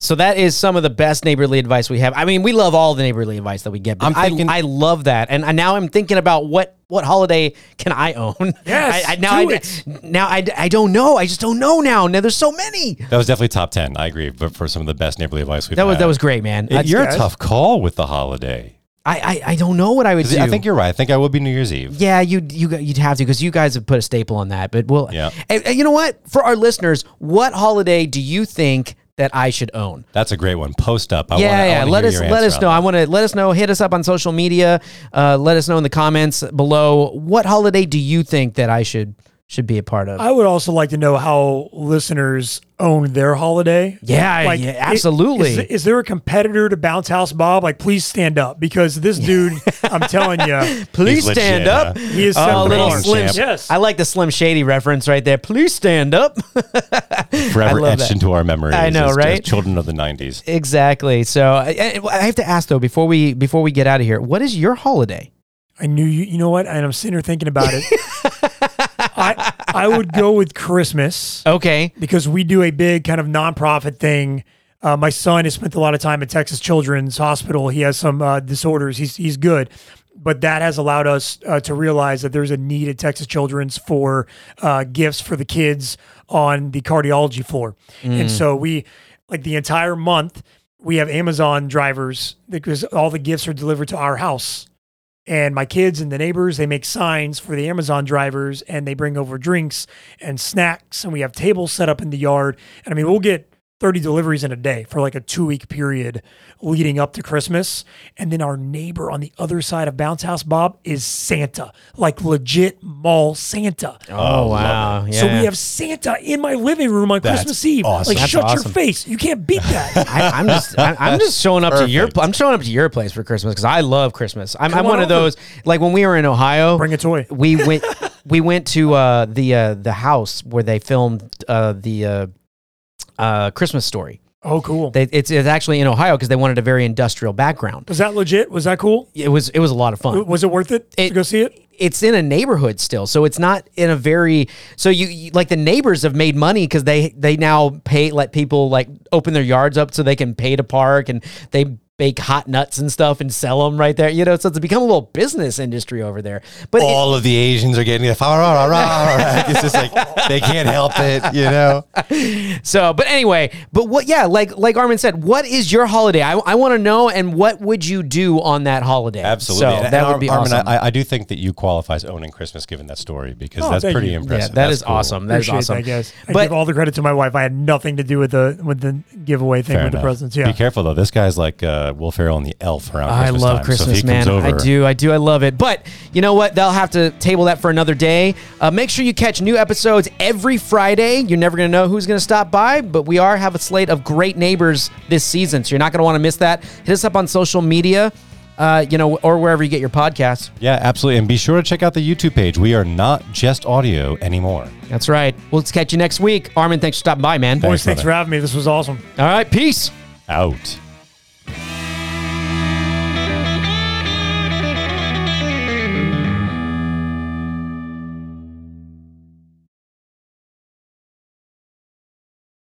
So that is some of the best neighborly advice we have. I mean, we love all the neighborly advice that we get. But I'm thinking- I, I love that, and, and now I'm thinking about what what holiday can I own? [laughs] Yes, I, I, now do I, it. now I, I don't know. I just don't know now. Now there's so many. That was definitely top ten. I agree. But for some of the best neighborly advice we've That was had. that was great, man. It- I, you're guys. a tough call with the holiday. I, I I don't know what I would do. I think you're right. I think I would be New Year's Eve. Yeah, you you you'd have to because you guys have put a staple on that. But we'll Yeah. And, and you know what? For our listeners, what holiday do you think that I should own? That's a great one. Post up. I yeah, wanna, yeah. wanna Let us let us know. I want to let us know. Hit us up on social media. Uh, let us know in the comments below. What holiday do you think that I should should be a part of? I would also like to know how listeners own their holiday. yeah, yeah, absolutely. Is, is there a competitor to Bounce House Bob? Like, please stand up because this dude, I'm telling you, [laughs] Please He's stand legit, up. huh? he is uh, set the little slim. champ. Yes. I like the Slim Shady reference right there. Please stand up. [laughs] Forever etched that. into our memories. I know, as- as right? children of the '90s. exactly. So I, I have to ask though before we before we get out of here, what is your holiday? I knew you. You know what? And I'm sitting here thinking about it. [laughs] I I would go with Christmas Okay. because we do a big kind of nonprofit thing. Uh, my son has spent a lot of time at Texas Children's Hospital. He has some uh, disorders. He's he's good, but that has allowed us uh, to realize that there's a need at Texas Children's for uh, gifts for the kids on the cardiology floor, and so we like the entire month we have Amazon drivers because all the gifts are delivered to our house and my kids and the neighbors they make signs for the amazon drivers and they bring over drinks and snacks and we have tables set up in the yard. And i mean we'll get 30 deliveries in a day for like a two week period leading up to christmas and then our neighbor on the other side of bounce house bob is santa like legit mall santa Oh, wow. Yeah. so we have santa in my living room on That's christmas eve awesome. like That's shut awesome. your face you can't beat that [laughs] I, I'm just I, I'm just showing up to your. I'm showing up to your place for Christmas because I love Christmas. I'm, I'm Come one on of those like when we were in Ohio. bring a toy we went we went to uh, the uh, the house where they filmed uh, the uh, Christmas story. oh cool They, it's it's actually in Ohio because they wanted a very industrial background. was that legit was that cool It was it was a lot of fun. was it worth it, It- to go see it it's in a neighborhood still so it's not in a very so you, you like the neighbors have made money because they they now pay let people like open their yards up so they can pay to park and they bake hot nuts and stuff and sell them right there you know so it's become a little business industry over there but it- All of the Asians are getting it. [laughs] It's just like they can't help it, you know. [laughs] so but anyway but what yeah like like armin said what is your holiday i, I want to know and what would you do on that holiday Absolutely. so And- that and would Ar- be Armin, awesome I, I do think that you qualify as owning Christmas given that story because Oh, that's pretty you. impressive. yeah that That's is cool. awesome that is Appreciate awesome that, guess I But- give all the credit to my wife. I had nothing to do with the with the giveaway thing Fair with the enough. presents. Yeah. Be careful though. This guy's like uh, Will Ferrell and the Elf around I Christmas love time. Christmas, so if man. over, I do, I do, I love it. But you know what? They'll have to table that for another day. Uh, make sure you catch new episodes every Friday. You're never going to know who's going to stop by, but we are have a slate of great neighbors this season, so you're not going to want to miss that. Hit us up on social media, uh, you know, or wherever you get your podcasts. Yeah, absolutely. And be sure to check out the YouTube page. We are not just audio anymore. That's right. We'll catch you next week. Armin, thanks for stopping by, man. Boys, Thanks, thanks for having me. This was awesome. All right, peace. Out.